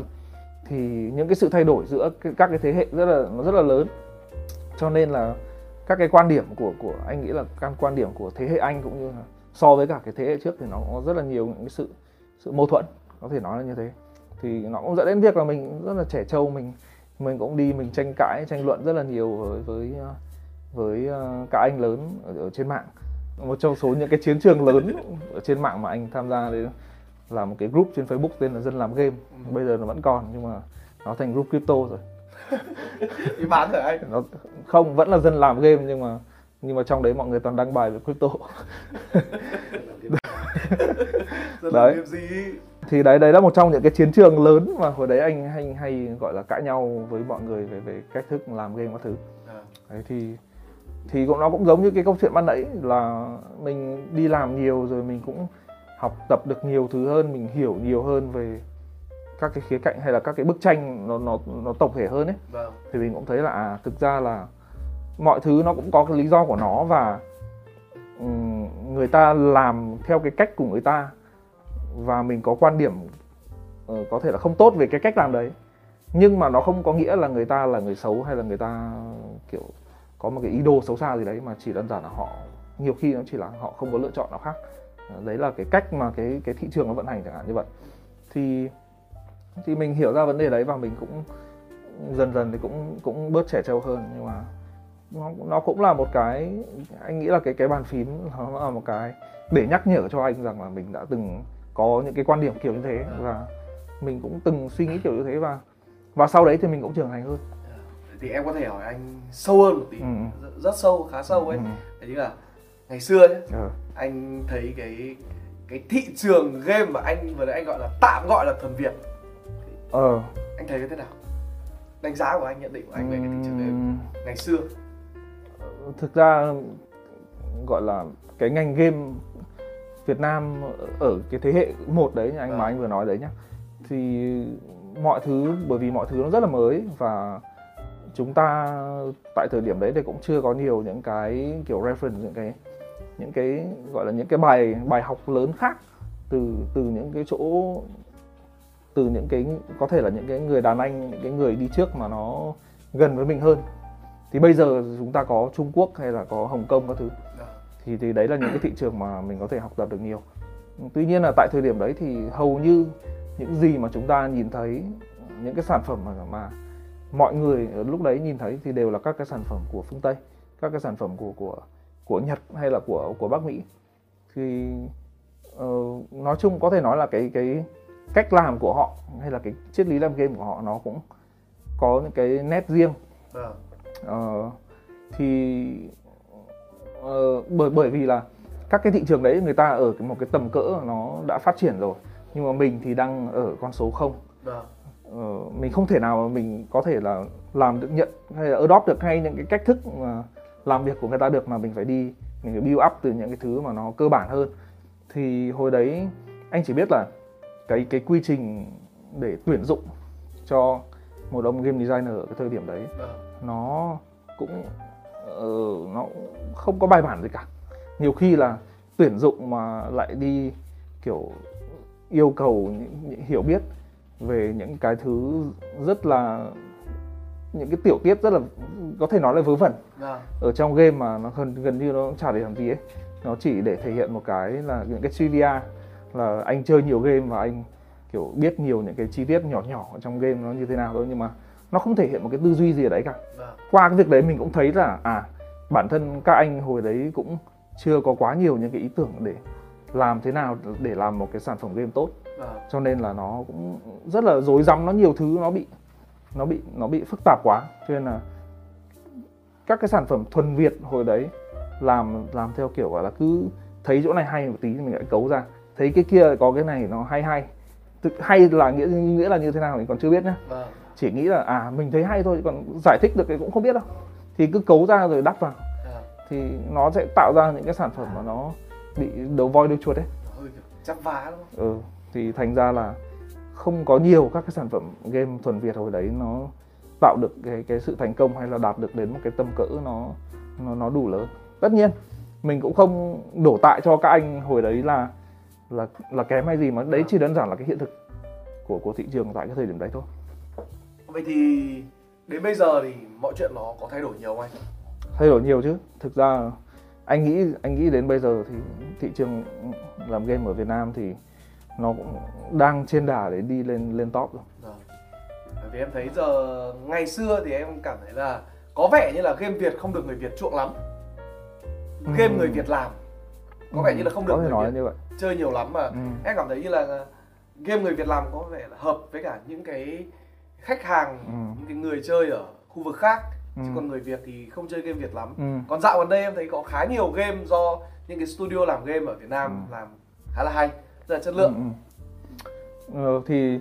thì những cái sự thay đổi giữa các cái thế hệ rất là nó rất là lớn. Cho nên là các cái quan điểm của của anh nghĩ là các quan điểm của thế hệ anh cũng như là so với cả cái thế hệ trước thì nó có rất là nhiều những cái sự sự mâu thuẫn có thể nói là như thế. Thì nó cũng dẫn đến việc là mình rất là trẻ trâu mình mình cũng đi mình tranh cãi tranh luận rất là nhiều với với với ờ, các anh lớn ở, ở trên mạng. Một trong số những cái chiến trường lớn ở trên mạng mà anh tham gia đấy là một cái group trên Facebook tên là dân làm game. Ừ. bây giờ nó vẫn còn nhưng mà nó thành group crypto rồi. Đi bán rồi anh. Nó không vẫn là dân làm game nhưng mà nhưng mà trong đấy mọi người toàn đăng bài về crypto. Đấy thì đấy đấy là một trong những cái chiến trường lớn mà hồi đấy anh hay hay gọi là cãi nhau với mọi người về về cách thức làm game các thứ à. đấy thì thì cũng nó cũng giống như cái câu chuyện ban nãy là mình đi làm nhiều rồi mình cũng học tập được nhiều thứ hơn mình hiểu nhiều hơn về các cái khía cạnh hay là các cái bức tranh nó nó nó tổng thể hơn ấy vâng. thì mình cũng thấy là à, thực ra là mọi thứ nó cũng có cái lý do của nó và um, người ta làm theo cái cách của người ta và mình có quan điểm uh, có thể là không tốt về cái cách làm đấy. Nhưng mà nó không có nghĩa là người ta là người xấu hay là người ta kiểu có một cái ý đồ xấu xa gì đấy mà chỉ đơn giản là họ nhiều khi nó chỉ là họ không có lựa chọn nào khác. Ờ, đấy là cái cách mà cái cái thị trường nó vận hành chẳng hạn như vậy. Thì thì mình hiểu ra vấn đề đấy và mình cũng dần dần thì cũng cũng bớt trẻ trâu hơn. Nhưng mà nó nó cũng là một cái anh nghĩ là cái cái bàn phím nó là một cái để nhắc nhở cho anh rằng là mình đã từng có những cái quan điểm kiểu như thế và mình cũng từng suy nghĩ kiểu như thế và và sau đấy thì mình cũng trưởng thành hơn. Thì em có thể hỏi anh sâu hơn một tí ừ. rất sâu khá sâu ấy. Ừ. đấy là ngày xưa nhé ừ. anh thấy cái cái thị trường game mà anh vừa nãy anh gọi là tạm gọi là thuần việt. Ờ. Anh thấy thế nào? Đánh giá của anh nhận định của anh về cái thị trường game ngày xưa. Thực ra gọi là cái ngành game Việt Nam ở cái thế hệ một đấy, anh à. mà anh vừa nói đấy nhá thì mọi thứ, bởi vì mọi thứ nó rất là mới và chúng ta tại thời điểm đấy thì cũng chưa có nhiều những cái kiểu reference, những cái những cái gọi là những cái bài bài học lớn khác từ từ những cái chỗ, từ những cái, có thể là những cái người đàn anh, những cái người đi trước mà nó gần với mình hơn thì bây giờ chúng ta có Trung Quốc hay là có Hồng Kông các thứ. Dạ thì thì đấy là những cái thị trường mà mình có thể học tập được nhiều. Tuy nhiên là tại thời điểm đấy thì hầu như những gì mà chúng ta nhìn thấy những cái sản phẩm mà mà mọi người ở lúc đấy nhìn thấy thì đều là các cái sản phẩm của phương Tây các cái sản phẩm của của của Nhật hay là của của Bắc Mỹ. Thì uh, nói chung có thể nói là cái cái cách làm của họ hay là cái triết lý làm game của họ nó cũng có những cái nét riêng. Uh, thì bởi bởi vì là các cái thị trường đấy người ta ở một cái tầm cỡ nó đã phát triển rồi. Nhưng mà mình thì đang ở con số không. Uh, mình không thể nào mà mình có thể là làm được nhận hay là adopt được hay những cái cách thức mà làm việc của người ta được mà mình phải đi mình phải build up từ những cái thứ mà nó cơ bản hơn. Thì hồi đấy anh chỉ biết là cái cái quy trình để tuyển dụng cho một ông game designer ở cái thời điểm đấy ừ. nó cũng uh, nó không có bài bản gì cả. Nhiều khi là tuyển dụng mà lại đi kiểu yêu cầu những, những hiểu biết về những cái thứ rất là những cái tiểu tiết rất là có thể nói là vớ vẩn. À. ở trong game mà nó gần gần như nó chả để làm gì ấy. Nó chỉ để thể hiện một cái là những cái trivia là anh chơi nhiều game và anh kiểu biết nhiều những cái chi tiết nhỏ nhỏ trong game nó như thế nào thôi. Nhưng mà nó không thể hiện một cái tư duy gì ở đấy cả à. qua cái việc đấy mình cũng thấy là à bản thân các anh hồi đấy cũng chưa có quá nhiều những cái ý tưởng để làm thế nào để làm một cái sản phẩm game tốt à. cho nên là nó cũng rất là rối rắm nó nhiều thứ nó bị nó bị nó bị phức tạp quá cho nên là các cái sản phẩm thuần việt hồi đấy làm làm theo kiểu gọi là cứ thấy chỗ này hay một tí thì mình lại cấu ra thấy cái kia có cái này nó hay hay thực hay là nghĩa nghĩa là như thế nào thì còn chưa biết nhá vâng. Chỉ nghĩ là à mình thấy hay thôi còn giải thích được thì cũng không biết đâu. Thì cứ cấu ra rồi đắp vào. À, thì nó sẽ tạo ra những cái sản phẩm mà nó bị đầu voi đuôi chuột đấy. Chắp vá không? Ừ thì thành ra là không có nhiều các cái sản phẩm game thuần việt hồi đấy nó tạo được cái cái sự thành công hay là đạt được đến một cái tầm cỡ nó nó nó đủ lớn. Tất nhiên mình cũng không đổ tại cho các anh hồi đấy là là là kém hay gì mà đấy chỉ đơn giản là cái hiện thực của của thị trường tại cái thời điểm đấy thôi vậy thì đến bây giờ thì mọi chuyện nó có thay đổi nhiều không anh thay đổi nhiều chứ thực ra anh nghĩ anh nghĩ đến bây giờ thì thị trường làm game ở Việt Nam thì nó cũng đang trên đà để đi lên lên top rồi. Bởi vì em thấy giờ ngày xưa thì em cảm thấy là có vẻ như là game Việt không được người Việt chuộng lắm. Game Ừ. người Việt làm có vẻ như là không được người nói Việt như vậy chơi nhiều lắm mà ừ. em cảm thấy như là game người Việt làm có vẻ là hợp với cả những cái khách hàng Ừ. những cái người chơi ở khu vực khác chứ Ừ. còn người Việt thì không chơi game Việt lắm. Ừ. Còn dạo gần đây em thấy có khá nhiều game do những cái studio làm game ở Việt Nam Ừ. làm khá là hay, rất là chất lượng. Ừ, ừ. Ờ, thì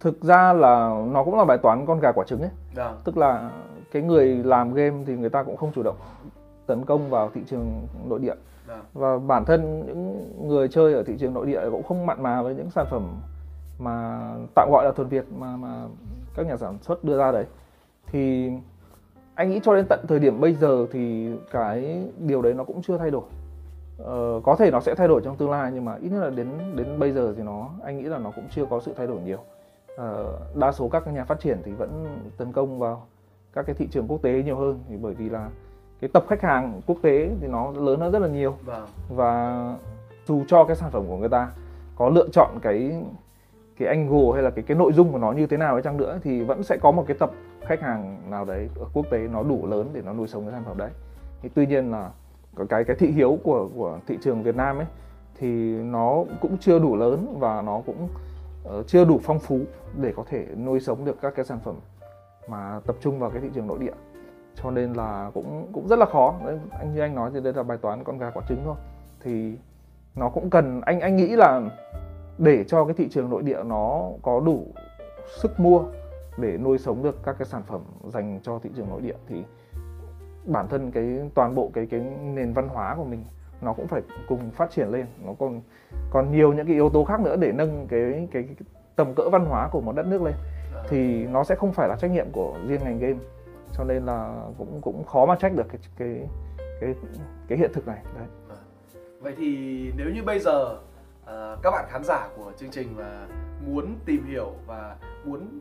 thực ra là nó cũng là bài toán con gà quả trứng ấy Vâng. tức là cái người làm game thì người ta cũng không chủ động tấn công vào thị trường nội địa Vâng. và bản thân những người chơi ở thị trường nội địa cũng không mặn mà với những sản phẩm mà tạm gọi là thuần Việt mà mà các nhà sản xuất đưa ra đấy. Thì anh nghĩ cho đến tận thời điểm bây giờ thì cái điều đấy nó cũng chưa thay đổi. Ờ, có thể nó sẽ thay đổi trong tương lai nhưng mà ít nhất là đến đến bây giờ thì nó anh nghĩ là nó cũng chưa có sự thay đổi nhiều. Ờ, đa số các nhà phát triển thì vẫn tấn công vào các cái thị trường quốc tế nhiều hơn thì bởi vì là cái tập khách hàng quốc tế thì nó lớn hơn rất là nhiều. Vâng. và dù cho cái sản phẩm của người ta có lựa chọn cái cái angle hay là cái cái nội dung của nó như thế nào ấy chăng nữa thì vẫn sẽ có một cái tập khách hàng nào đấy ở quốc tế nó đủ lớn để nó nuôi sống cái sản phẩm đấy. Thì tuy nhiên là có cái cái thị hiếu của của thị trường Việt Nam ấy thì nó cũng chưa đủ lớn và nó cũng uh, chưa đủ phong phú để có thể nuôi sống được các cái sản phẩm mà tập trung vào cái thị trường nội địa. Cho nên là cũng cũng rất là khó. Đấy, anh như anh nói thì đây là bài toán con gà quả trứng thôi. Thì nó cũng cần anh anh nghĩ là để cho cái thị trường nội địa nó có đủ sức mua để nuôi sống được các cái sản phẩm dành cho thị trường nội địa thì bản thân cái toàn bộ cái cái nền văn hóa của mình nó cũng phải cùng phát triển lên. Nó còn còn nhiều những cái yếu tố khác nữa để nâng cái cái, cái tầm cỡ văn hóa của một đất nước lên. Thì nó sẽ không phải là trách nhiệm của riêng ngành game. Cho nên là cũng cũng khó mà trách được cái cái cái cái hiện thực này. Đấy. Vậy thì nếu như bây giờ à, các bạn khán giả của chương trình và muốn tìm hiểu và muốn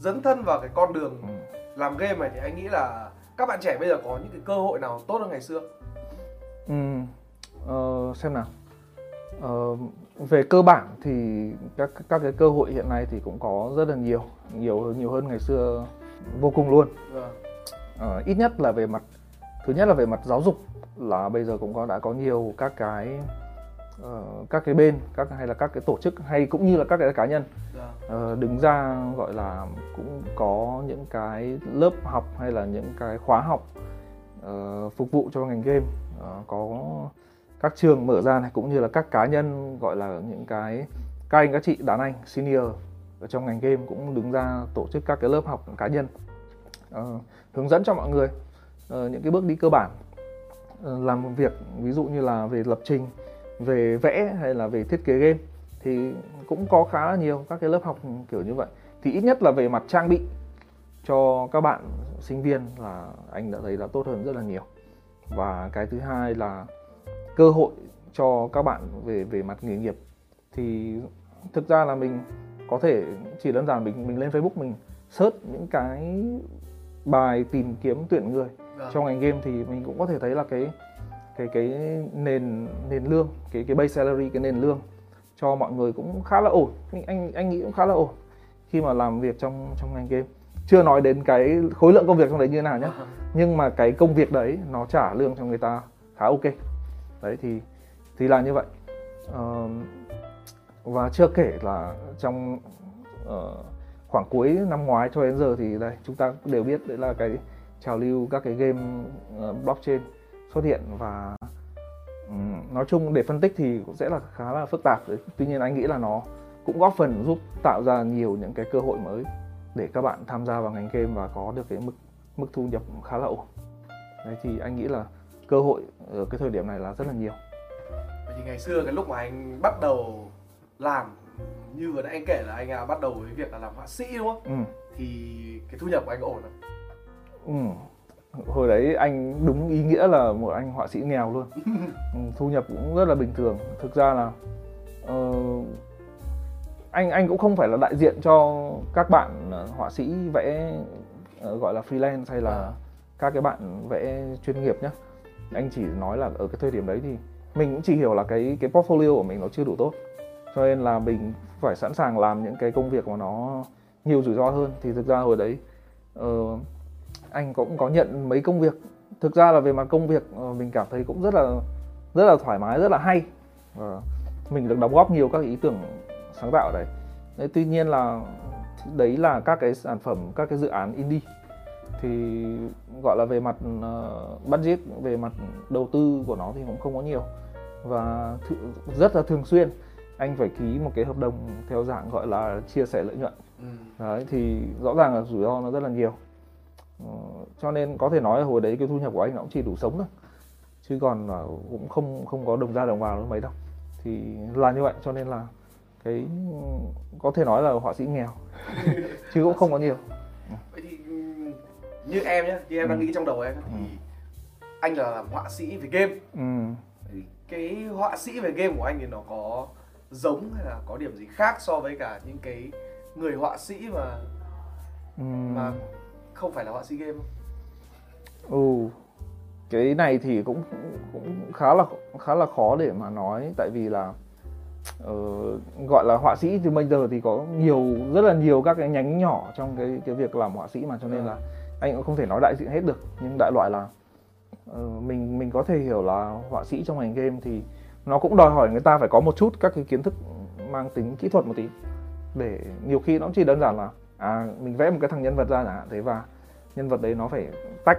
dấn thân vào cái con đường ừ. làm game này thì anh nghĩ là các bạn trẻ bây giờ có những cái cơ hội nào tốt hơn ngày xưa? Ừ, ờ, xem nào Ờ, về cơ bản thì các các cái cơ hội hiện nay thì cũng có rất là nhiều nhiều nhiều hơn ngày xưa vô cùng luôn. Ờ, ít nhất là về mặt thứ nhất là về mặt giáo dục là bây giờ cũng có đã có nhiều các cái ờ, các cái bên các hay là các cái tổ chức hay cũng như là các cái cá nhân. Ờ, đứng ra gọi là cũng có những cái lớp học hay là những cái khóa học ờ, phục vụ cho ngành game. Ờ, có các trường mở ra này cũng như là các cá nhân gọi là những cái các anh các chị đàn anh senior ở trong ngành game cũng đứng ra tổ chức các cái lớp học cá nhân. Ờ, hướng dẫn cho mọi người ờ, những cái bước đi cơ bản Ờ, làm một việc ví dụ như là về lập trình về vẽ hay là về thiết kế game thì cũng có khá là nhiều các cái lớp học kiểu như vậy. Thì ít nhất là về mặt trang bị cho các bạn sinh viên là anh đã thấy là tốt hơn rất là nhiều. Và cái thứ hai là cơ hội cho các bạn về về mặt nghề nghiệp. Thì thực ra là mình có thể chỉ đơn giản mình mình lên Facebook mình search những cái bài tìm kiếm tuyển người Vâng. trong ngành game thì mình cũng có thể thấy là cái cái cái nền nền lương cái cái base salary cái nền lương cho mọi người cũng khá là ổn. Anh anh anh nghĩ cũng khá là ổn khi mà làm việc trong trong ngành game. Chưa nói đến cái khối lượng công việc trong đấy như thế nào nhé nhưng mà cái công việc đấy nó trả lương cho người ta khá ok. Đấy thì thì là như vậy. Ờ, và chưa kể là trong ờ, khoảng cuối năm ngoái cho đến giờ thì đây chúng ta đều biết đấy là cái trào lưu các cái game ờ, blockchain xuất hiện và ừm, nói chung để phân tích thì cũng sẽ là khá là phức tạp đấy. tuy nhiên anh nghĩ là nó cũng góp phần giúp tạo ra nhiều những cái cơ hội mới để các bạn tham gia vào ngành game và có được cái mức mức thu nhập khá là ổn đấy thì anh nghĩ là cơ hội ở cái thời điểm này là rất là nhiều vậy thì ngày xưa cái lúc mà anh bắt đầu làm như vừa nãy anh kể là anh à, bắt đầu với việc là làm họa sĩ đúng không ừ. thì cái thu nhập của anh ổn không ừ. Hồi đấy anh đúng ý nghĩa là một anh họa sĩ nghèo luôn. Ừ, thu nhập cũng rất là bình thường. Thực ra là uh, anh anh cũng không phải là đại diện cho các bạn ờ, họa sĩ vẽ uh, gọi là freelance hay là à. các cái bạn vẽ chuyên nghiệp nhé anh chỉ nói là ở cái thời điểm đấy thì mình cũng chỉ hiểu là cái cái portfolio của mình nó chưa đủ tốt. Cho nên là mình phải sẵn sàng làm những cái công việc mà nó nhiều rủi ro hơn. Thì thực ra hồi đấy uh, anh cũng có nhận mấy công việc. Thực ra là về mặt công việc uh, mình cảm thấy cũng rất là rất là thoải mái rất là hay. Uh, mình được đóng góp nhiều các ý tưởng sáng tạo ở đấy đấy tuy nhiên là đấy là các cái sản phẩm các cái dự án indie. Thì gọi là về mặt uh, budget về mặt đầu tư của nó thì cũng không có nhiều. Và th- rất là thường xuyên anh phải ký một cái hợp đồng theo dạng gọi là chia sẻ lợi nhuận. Ừ. đấy thì rõ ràng là rủi ro nó rất là nhiều cho nên có thể nói là hồi đấy cái thu nhập của anh nó cũng chỉ đủ sống thôi chứ còn cũng không không có đồng ra đồng vào mấy đâu thì là như vậy cho nên là cái có thể nói là họa sĩ nghèo chứ cũng không có nhiều vậy thì như em nhé như em đang ừ. nghĩ trong đầu em thì ừ. anh là họa sĩ về game ừ. cái họa sĩ về game của anh thì nó có giống hay là có điểm gì khác so với cả những cái người họa sĩ mà ừ. mà không phải là họa sĩ game không? Ừ. Cái này thì cũng cũng khá là khá là khó để mà nói tại vì là uh, gọi là họa sĩ thì bây giờ thì có nhiều rất là nhiều các cái nhánh nhỏ trong cái cái việc làm họa sĩ mà cho nên là anh cũng không thể nói đại diện hết được. Nhưng đại loại là uh, mình mình có thể hiểu là họa sĩ trong ngành game thì nó cũng đòi hỏi người ta phải có một chút các cái kiến thức mang tính kỹ thuật một tí. Để nhiều khi nó chỉ đơn giản là à mình vẽ một cái thằng nhân vật ra chẳng hạn, thế và nhân vật đấy nó phải tách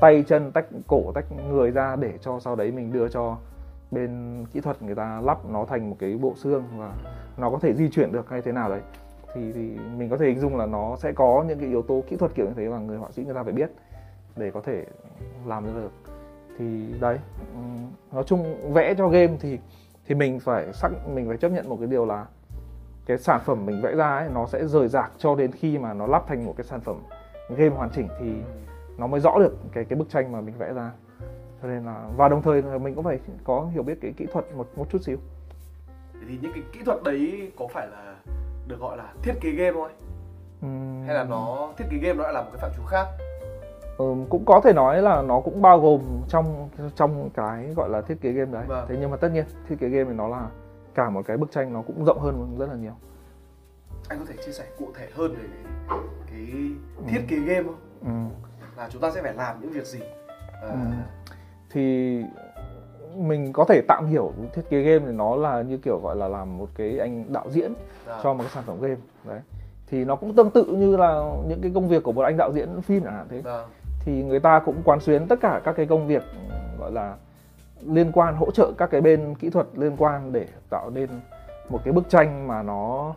tay chân, tách cổ, tách người ra để cho sau đấy mình đưa cho bên kỹ thuật người ta lắp nó thành một cái bộ xương và nó có thể di chuyển được hay thế nào đấy. Thì thì mình có thể hình dung là nó sẽ có những cái yếu tố kỹ thuật kiểu như thế mà người họa sĩ người ta phải biết để có thể làm được. Thì đấy nói chung vẽ cho game thì thì mình phải xác, mình phải chấp nhận một cái điều là cái sản phẩm mình vẽ ra ấy nó sẽ rời rạc cho đến khi mà nó lắp thành một cái sản phẩm game hoàn chỉnh thì nó mới rõ được cái cái bức tranh mà mình vẽ ra. Cho nên là và đồng thời là mình cũng phải có hiểu biết cái kỹ thuật một một chút xíu. Thì những cái kỹ thuật đấy có phải là được gọi là thiết kế game thôi uhm... hay là nó thiết kế game nó lại là một cái phạm trù khác? Ừ, cũng có thể nói là nó cũng bao gồm trong trong cái gọi là thiết kế game đấy. Vâng. thế nhưng mà tất nhiên thiết kế game thì nó là cả một cái bức tranh nó cũng rộng hơn rất là nhiều anh có thể chia sẻ cụ thể hơn về cái thiết ừ. kế game không ừ là chúng ta sẽ phải làm những việc gì à... ừ. thì mình có thể tạm hiểu thiết kế game thì nó là như kiểu gọi là làm một cái anh đạo diễn à. cho một cái sản phẩm game đấy thì nó cũng tương tự như là những cái công việc của một anh đạo diễn phim chẳng hạn thế à. thì người ta cũng quán xuyến tất cả các cái công việc gọi là liên quan, hỗ trợ các cái bên kỹ thuật liên quan để tạo nên một cái bức tranh mà nó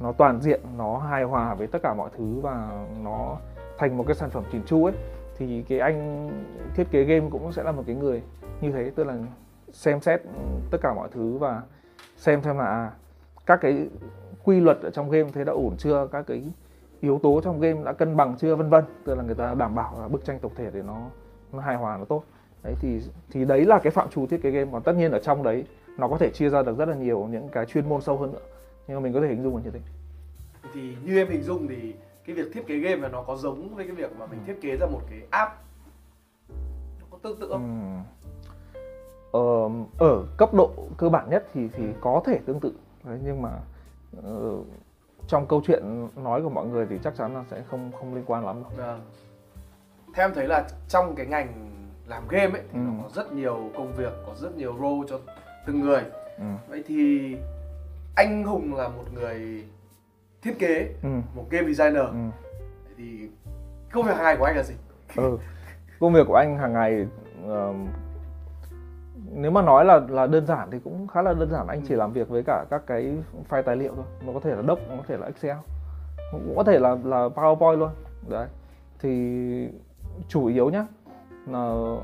nó toàn diện, nó hài hòa với tất cả mọi thứ và nó thành một cái sản phẩm chỉn chu ấy. Thì cái anh thiết kế game cũng sẽ là một cái người như thế, tức là xem xét tất cả mọi thứ và xem xem là à, các cái quy luật ở trong game thế đã ổn chưa, các cái yếu tố trong game đã cân bằng chưa, vân vân. Tức là người ta đảm bảo là bức tranh tổng thể để nó nó hài hòa, nó tốt đấy thì thì đấy là cái phạm trù thiết kế game còn tất nhiên ở trong đấy nó có thể chia ra được rất là nhiều những cái chuyên môn sâu hơn nữa nhưng mà mình có thể hình dung là như thế thì như em hình dung thì cái việc thiết kế game là nó có giống với cái việc mà mình ừ. thiết kế ra một cái app nó có tương tự không? Ừ. Ờ, ở cấp độ cơ bản nhất thì thì có thể tương tự Đấy, nhưng mà uh, trong câu chuyện nói của mọi người thì chắc chắn là sẽ không không liên quan lắm đâu. Vâng. Theo em thấy là trong cái ngành làm game ấy thì ừ. nó có rất nhiều công việc, có rất nhiều role cho từng người. Ừ. Vậy thì anh Hùng là một người thiết kế ừ. một game designer ừ. thì công việc hàng ngày của anh là gì ừ. công việc của anh hàng ngày uh, nếu mà nói là là đơn giản thì cũng khá là đơn giản anh chỉ làm việc với cả các cái file tài liệu thôi nó có thể là doc nó có thể là excel cũng có thể là là powerpoint luôn đấy thì chủ yếu nhá Ờ,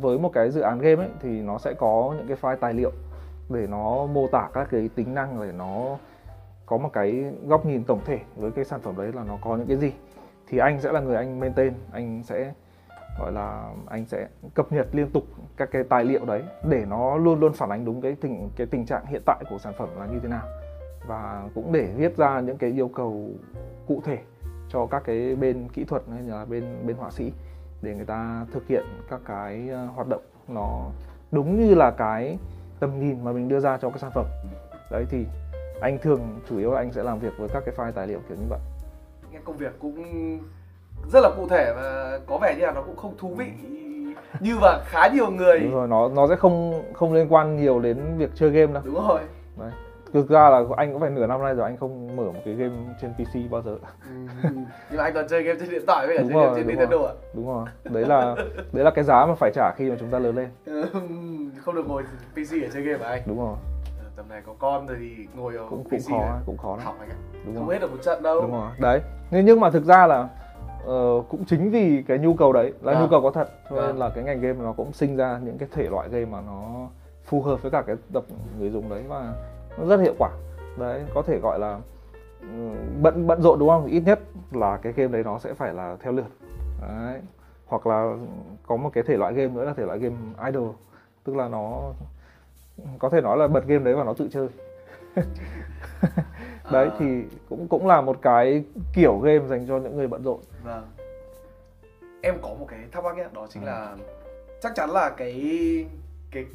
với một cái dự án game ấy, thì nó sẽ có những cái file tài liệu để nó mô tả các cái tính năng, để nó có một cái góc nhìn tổng thể với cái sản phẩm đấy là nó có những cái gì. Thì anh sẽ là người anh maintain, anh sẽ, gọi là, anh sẽ cập nhật liên tục các cái tài liệu đấy để nó luôn luôn phản ánh đúng cái tình cái tình trạng hiện tại của sản phẩm là như thế nào. Và cũng để viết ra những cái yêu cầu cụ thể cho các cái bên kỹ thuật hay là bên bên họa sĩ để người ta thực hiện các cái ờ, hoạt động nó đúng như là cái tầm nhìn mà mình đưa ra cho cái sản phẩm. Đấy thì anh thường chủ yếu là anh sẽ làm việc với các cái file tài liệu kiểu như vậy. Nghe công việc cũng rất là cụ thể và có vẻ như là nó cũng không thú vị như và khá nhiều người. Đúng rồi nó nó sẽ không không liên quan nhiều đến việc chơi game đâu. Đúng rồi. Đấy thực ra là anh cũng phải nửa năm nay rồi anh không mở một cái game trên PC bao giờ. Ừ. nhưng mà anh còn chơi game trên điện thoại với cả Đúng chơi rồi, game trên đúng Nintendo à? Đúng rồi. Đấy là đấy là cái giá mà phải trả khi mà chúng ta lớn lên. Ừ, không được ngồi PC để chơi game à anh? Đúng rồi. Ờ, tầm này có con rồi thì ngồi ở cũng cũng PC khó này. cũng khó lắm học anh ạ. Đúng không rồi. hết được một trận đâu. Đúng rồi. Đấy. Nhưng nhưng mà thực ra là ờ, cũng chính vì cái nhu cầu đấy là Vâng. nhu cầu có thật cho nên Vâng. là cái ngành game nó cũng sinh ra những cái thể loại game mà nó phù hợp với cả cái tập người dùng đấy và nó rất hiệu quả đấy có thể gọi là ừ, bận bận rộn đúng không ít nhất là cái game đấy nó sẽ phải là theo lượt đấy hoặc là có một cái thể loại game nữa là thể loại game idle tức là nó có thể nói là bật game đấy và nó tự chơi đấy À. thì cũng cũng là một cái kiểu game dành cho những người bận rộn Vâng. Em có một cái thắc mắc nhé, đó chính Ừ. là chắc chắn là cái cái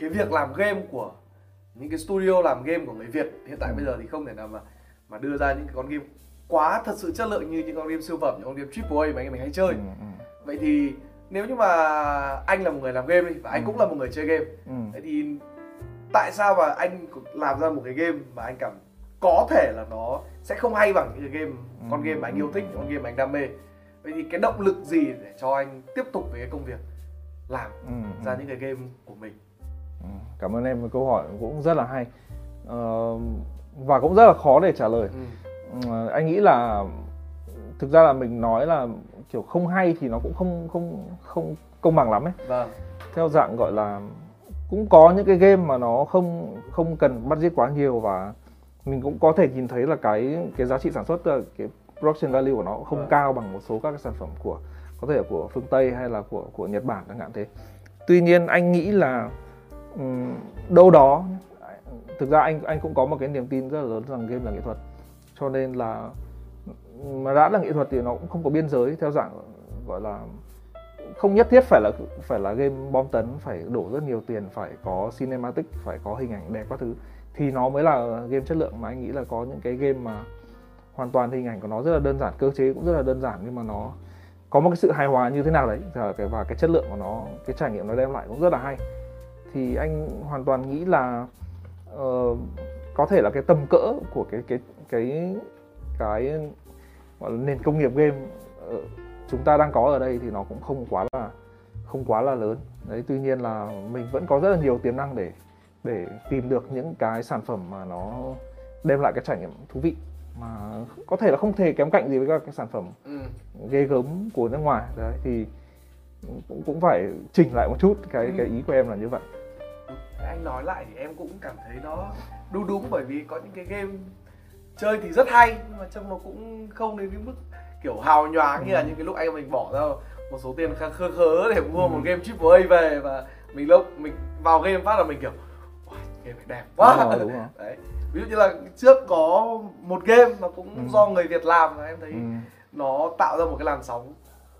cái việc làm game của những cái studio làm game của người Việt hiện tại Ừ. bây giờ thì không thể nào mà mà đưa ra những cái con game quá thật sự chất lượng như những con game siêu phẩm, những con game triple A mà anh em mình hay chơi. ừ, ừ, Vậy thì nếu như mà anh là một người làm game đi và anh Ừ. cũng là một người chơi game, ừ. thế thì tại sao mà anh làm ra một cái game mà anh cảm có thể là nó sẽ không hay bằng những cái game con Ừ. game mà anh yêu thích con game mà anh đam mê vậy thì cái động lực gì để cho anh tiếp tục với cái công việc làm Ừ, ra ừ. những cái game của mình Ừ, cảm ơn em một câu hỏi cũng rất là hay Ờ, và cũng rất là khó để trả lời ừ. Ờ, anh nghĩ là thực ra là mình nói là kiểu không hay thì nó cũng không không không công bằng lắm ấy vâng theo dạng gọi là cũng có những cái game mà nó không không cần budget quá nhiều và mình cũng có thể nhìn thấy là cái cái giá trị sản xuất ờ, cái production value của nó không Vâng. cao bằng một số các cái sản phẩm của có thể là của phương Tây hay là của của Nhật Bản chẳng hạn thế. Tuy nhiên anh nghĩ là đâu đó. Thực ra anh anh cũng có một cái niềm tin rất là lớn rằng game là nghệ thuật. Cho nên là mà đã là nghệ thuật thì nó cũng không có biên giới theo dạng, gọi là, không nhất thiết phải là phải là game bom tấn, phải đổ rất nhiều tiền, phải có cinematic, phải có hình ảnh đẹp các thứ. Thì nó mới là game chất lượng mà anh nghĩ là có những cái game mà hoàn toàn hình ảnh của nó rất là đơn giản, cơ chế cũng rất là đơn giản nhưng mà nó có một cái sự hài hòa như thế nào đấy. Và cái và cái chất lượng của nó, cái trải nghiệm nó đem lại cũng rất là hay thì anh hoàn toàn nghĩ là ờ, có thể là cái tầm cỡ của cái cái cái cái gọi là nền công nghiệp game ờ, chúng ta đang có ở đây thì nó cũng không quá là không quá là lớn đấy tuy nhiên là mình vẫn có rất là nhiều tiềm năng để để tìm được những cái sản phẩm mà nó đem lại cái trải nghiệm thú vị mà có thể là không thể kém cạnh gì với các cái sản phẩm ừ. ghê gớm của nước ngoài đấy thì cũng cũng phải chỉnh lại một chút cái Ừ. cái ý của em là như vậy anh nói lại thì em cũng cảm thấy nó đúng đúng bởi vì có những cái game chơi thì rất hay nhưng mà trông nó cũng không đến cái mức kiểu hào nhoáng như là những cái lúc anh mình bỏ ra một số tiền khá khớ khớ để mua Ừ. một game triple A về và mình lúc mình vào game phát là mình kiểu "Uầy, game này đẹp quá đúng rồi, đúng rồi. đấy ví dụ như là trước có một game mà cũng Ừ. do người Việt làm và em thấy Ừ. nó tạo ra một cái làn sóng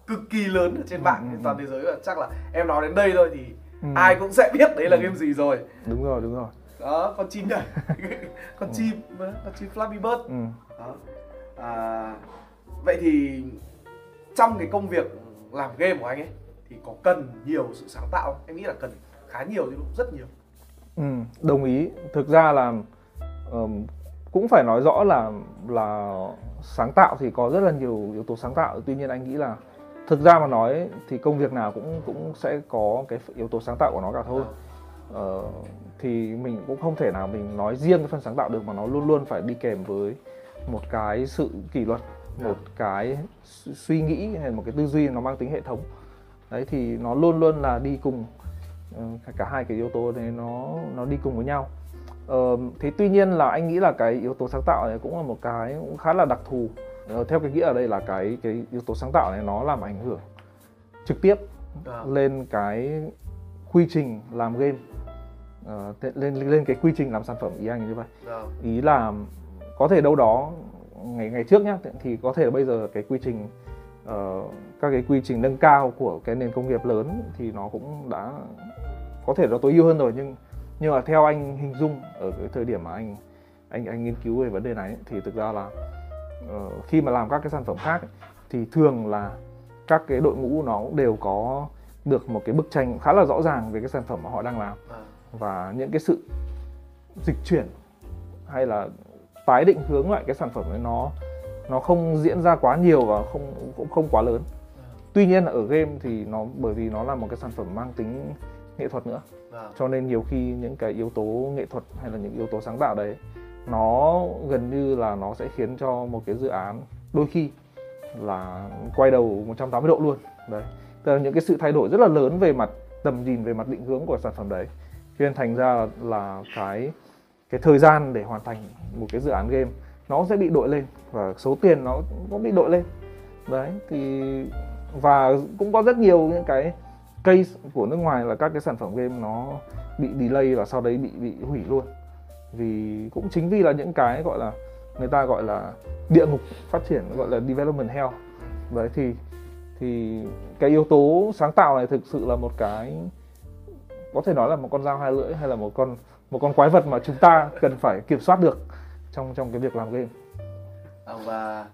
cực kỳ lớn ở trên Ừ, mạng ừ, trên toàn ừ. thế giới và chắc là em nói đến đây thôi thì Ừ. ai cũng sẽ biết đấy là Ừ. game gì rồi đúng rồi đúng rồi đó con chim nhảy con Ừ. chim con chim Flappy Bird ừ. đó à, vậy thì trong cái công việc làm game của anh ấy thì có cần nhiều sự sáng tạo không? em nghĩ là cần khá nhiều chứ không? rất nhiều Ừ, đồng ý. Thực ra là ờm, cũng phải nói rõ là là sáng tạo thì có rất là nhiều yếu tố sáng tạo. Tuy nhiên anh nghĩ là thực ra mà nói thì công việc nào cũng cũng sẽ có cái yếu tố sáng tạo của nó cả thôi. ờ, thì mình cũng không thể nào mình nói riêng cái phần sáng tạo được mà nó luôn luôn phải đi kèm với một cái sự kỷ luật một cái suy nghĩ hay một cái tư duy nó mang tính hệ thống. Đấy thì nó luôn luôn là đi cùng ờ, cả hai cái yếu tố này nó nó đi cùng với nhau. Ờ, thế tuy nhiên là anh nghĩ là cái yếu tố sáng tạo này cũng là một cái cũng khá là đặc thù theo cái nghĩa ở đây là cái cái yếu tố sáng tạo này nó làm ảnh hưởng trực tiếp à. lên cái quy trình làm game uh, lên lên cái quy trình làm sản phẩm ý anh như vậy à. ý là có thể đâu đó ngày ngày trước nhá thì có thể là bây giờ cái quy trình uh, các cái quy trình nâng cao của cái nền công nghiệp lớn thì nó cũng đã có thể nó tối ưu hơn rồi nhưng nhưng mà theo anh hình dung ở cái thời điểm mà anh anh anh nghiên cứu về vấn đề này thì thực ra là uh, khi mà làm các cái sản phẩm khác thì thường là các cái đội ngũ nó cũng đều có được một cái bức tranh khá là rõ ràng về cái sản phẩm mà họ đang làm à. và những cái sự dịch chuyển hay là tái định hướng lại cái sản phẩm ấy nó nó không diễn ra quá nhiều và không cũng không quá lớn à. tuy nhiên là ở game thì nó bởi vì nó là một cái sản phẩm mang tính nghệ thuật nữa à. cho nên nhiều khi những cái yếu tố nghệ thuật hay là những yếu tố sáng tạo đấy nó gần như là nó sẽ khiến cho một cái dự án đôi khi là quay đầu 180 độ luôn. Đấy. Tức là những cái sự thay đổi rất là lớn về mặt tầm nhìn, về mặt định hướng của sản phẩm đấy. Cho nên thành ra là cái cái thời gian để hoàn thành một cái dự án game nó sẽ bị đội lên và số tiền nó cũng bị đội lên. Đấy, thì, và cũng có rất nhiều những cái case của nước ngoài là các cái sản phẩm game nó bị delay và sau đấy bị bị hủy luôn vì cũng chính vì là những cái gọi là người ta gọi là địa ngục phát triển gọi là development hell đấy thì thì cái yếu tố sáng tạo này thực sự là một cái có thể nói là một con dao hai lưỡi hay là một con một con quái vật mà chúng ta cần phải kiểm soát được trong trong cái việc làm game à, và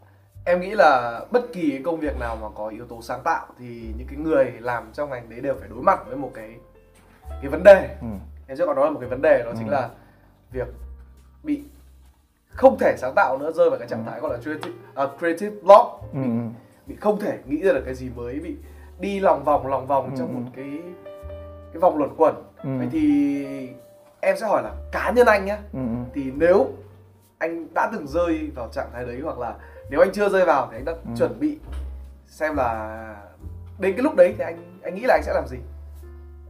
em nghĩ là bất kỳ công việc nào mà có yếu tố sáng tạo thì những cái người làm trong ngành đấy đều phải đối mặt với một cái cái vấn đề ừ. em trước còn nói là một cái vấn đề đó ừ. chính là việc bị không thể sáng tạo nữa rơi vào cái trạng ừ. thái gọi là creative, uh, creative block ừ. bị, bị không thể nghĩ ra được cái gì mới bị đi lòng vòng lòng vòng ừ. trong một cái cái vòng luẩn quẩn ừ. vậy thì em sẽ hỏi là cá nhân anh nhá ừ. thì nếu anh đã từng rơi vào trạng thái đấy hoặc là nếu anh chưa rơi vào thì anh đã ừ. chuẩn bị xem là đến cái lúc đấy thì anh anh nghĩ là anh sẽ làm gì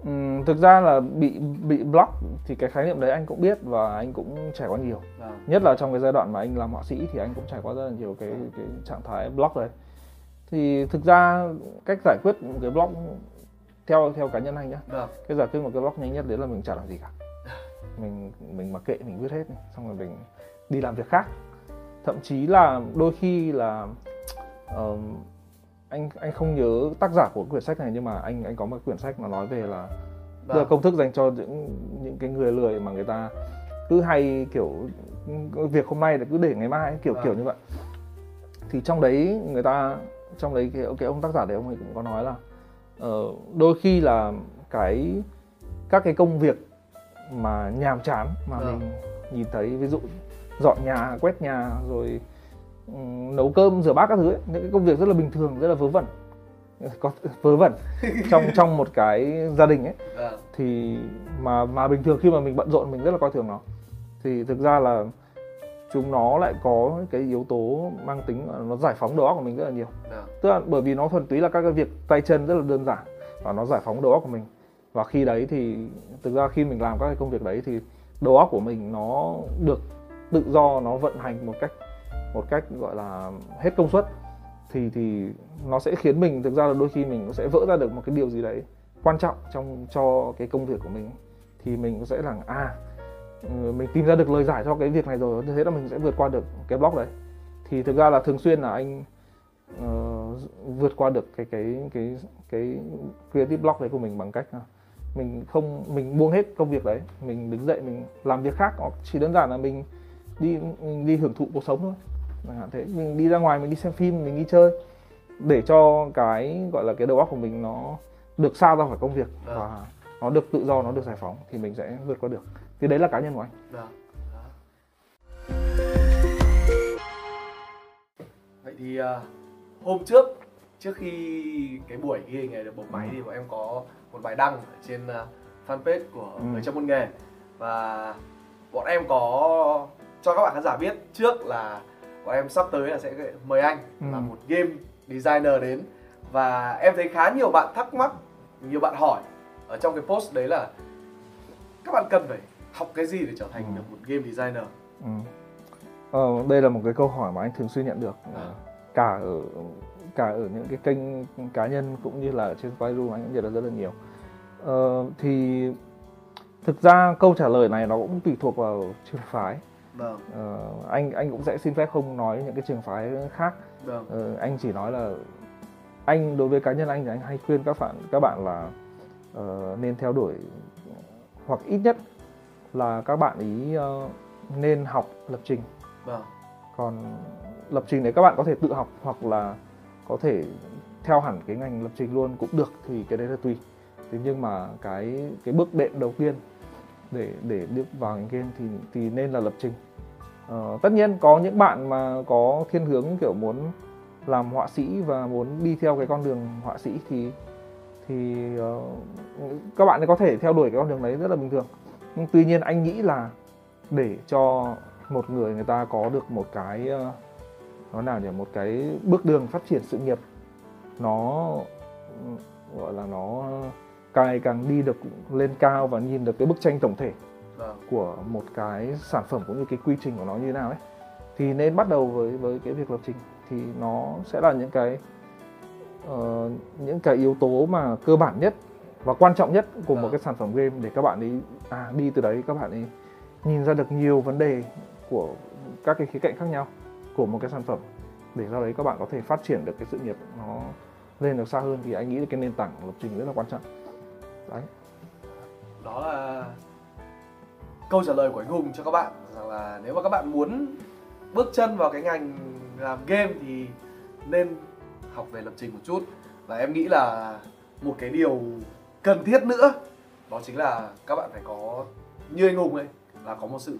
Ừ, thực ra là bị bị block thì cái khái niệm đấy anh cũng biết và anh cũng trải qua nhiều. À. nhất là trong cái giai đoạn mà anh làm họa sĩ thì anh cũng trải qua rất là nhiều cái cái trạng thái block đấy thì thực ra cách giải quyết một cái block theo theo cá nhân anh nhá. À. cái giải quyết một cái block nhanh nhất đấy là mình chả làm gì cả. Mình mình mặc kệ mình viết hết xong rồi mình đi làm việc khác. Thậm chí là đôi khi là uh, anh anh không nhớ tác giả của quyển sách này nhưng mà anh anh có một quyển sách mà nói về là vâng. công thức dành cho những những cái người lười mà người ta cứ hay kiểu việc hôm nay là cứ để ngày mai kiểu kiểu vâng. như vậy thì trong đấy người ta trong đấy cái, cái ông tác giả đấy ông ấy cũng có nói là uh, đôi khi là cái các cái công việc mà nhàm chán mà ừ. mình nhìn thấy ví dụ dọn nhà quét nhà rồi nấu cơm rửa bát các thứ ấy, những cái công việc rất là bình thường rất là vớ vẩn. Có vớ vẩn. Trong trong một cái gia đình ấy. Vâng. thì mà mà bình thường khi mà mình bận rộn mình rất là coi thường nó. Thì thực ra là chúng nó lại có cái yếu tố mang tính nó giải phóng đầu óc của mình rất là nhiều. Vâng. tức là bởi vì nó thuần túy là các cái việc tay chân rất là đơn giản và nó giải phóng đầu óc của mình. Và khi đấy thì thực ra khi mình làm các cái công việc đấy thì đầu óc của mình nó được tự do nó vận hành một cách một cách gọi là hết công suất thì thì nó sẽ khiến mình thực ra là đôi khi mình cũng sẽ vỡ ra được một cái điều gì đấy quan trọng trong cho cái công việc của mình. Thì mình sẽ là à ừ, mình tìm ra được lời giải cho cái việc này rồi thế là mình sẽ vượt qua được cái block đấy. Thì thực ra là thường xuyên là anh uh, vượt qua được cái cái cái cái creative block đấy của mình bằng cách mình không mình buông hết công việc đấy mình đứng dậy mình làm việc khác hoặc chỉ đơn giản là mình đi mình đi hưởng thụ cuộc sống thôi hạn thế mình đi ra ngoài mình đi xem phim mình đi chơi để cho cái gọi là cái đầu óc của mình nó được xa ra khỏi công việc. Vâng. và nó được tự do nó được giải phóng thì mình sẽ vượt qua được thì đấy là cá nhân của anh. Vâng. vậy thì uh, hôm trước trước khi cái buổi ghi hình này được bộc máy thì bọn em có một bài đăng ở trên uh, fanpage của ừ. người trong môn nghề và bọn em có cho các bạn khán giả biết trước là bọn em sắp tới là sẽ mời anh ừ. là một game designer đến và em thấy khá nhiều bạn thắc mắc nhiều bạn hỏi ở trong cái post đấy là các bạn cần phải học cái gì để trở thành ừ. được một game designer ừ. ờ, đây là một cái câu hỏi mà anh thường xuyên nhận được à. cả ở cả ở những cái kênh cá nhân cũng như là trên Fireroom anh cũng nhận được rất là nhiều ờ, thì thực ra câu trả lời này nó cũng tùy thuộc vào trường phái vâng. ờ, anh anh cũng sẽ xin phép không nói những cái trường phái khác vâng. ờ, anh chỉ nói là anh đối với cá nhân anh thì anh hay khuyên các bạn các bạn là uh, nên theo đuổi hoặc ít nhất là các bạn ý uh, nên học lập trình vâng. còn lập trình đấy các bạn có thể tự học hoặc là có thể theo hẳn cái ngành lập trình luôn cũng được thì cái đấy là tùy thế nhưng mà cái cái bước đệm đầu tiên để để bước vào ngành game thì thì nên là lập trình. Uh, tất nhiên có những bạn mà có thiên hướng kiểu muốn làm họa sĩ và muốn đi theo cái con đường họa sĩ thì thì uh, các bạn có thể theo đuổi cái con đường đấy rất là bình thường. Nhưng tuy nhiên anh nghĩ là để cho một người người ta có được một cái uh, nó nào nhỉ một cái bước đường phát triển sự nghiệp nó gọi là nó càng càng đi được lên cao và nhìn được cái bức tranh tổng thể vâng. của một cái sản phẩm cũng như cái quy trình của nó như thế nào ấy thì nên bắt đầu với với cái việc lập trình thì nó sẽ là những cái uh, những cái yếu tố mà cơ bản nhất và quan trọng nhất của một vâng. cái sản phẩm game để các bạn ấy à đi từ đấy các bạn ấy nhìn ra được nhiều vấn đề của các cái khía cạnh khác nhau của một cái sản phẩm để sau đấy các bạn có thể phát triển được cái sự nghiệp nó lên được xa hơn thì anh nghĩ cái nền tảng lập trình rất là quan trọng đấy. Đó là câu trả lời của anh Hùng cho các bạn rằng là nếu mà các bạn muốn bước chân vào cái ngành làm game thì nên học về lập trình một chút. Và em nghĩ là một cái điều cần thiết nữa đó chính là các bạn phải có như anh Hùng ấy là có một sự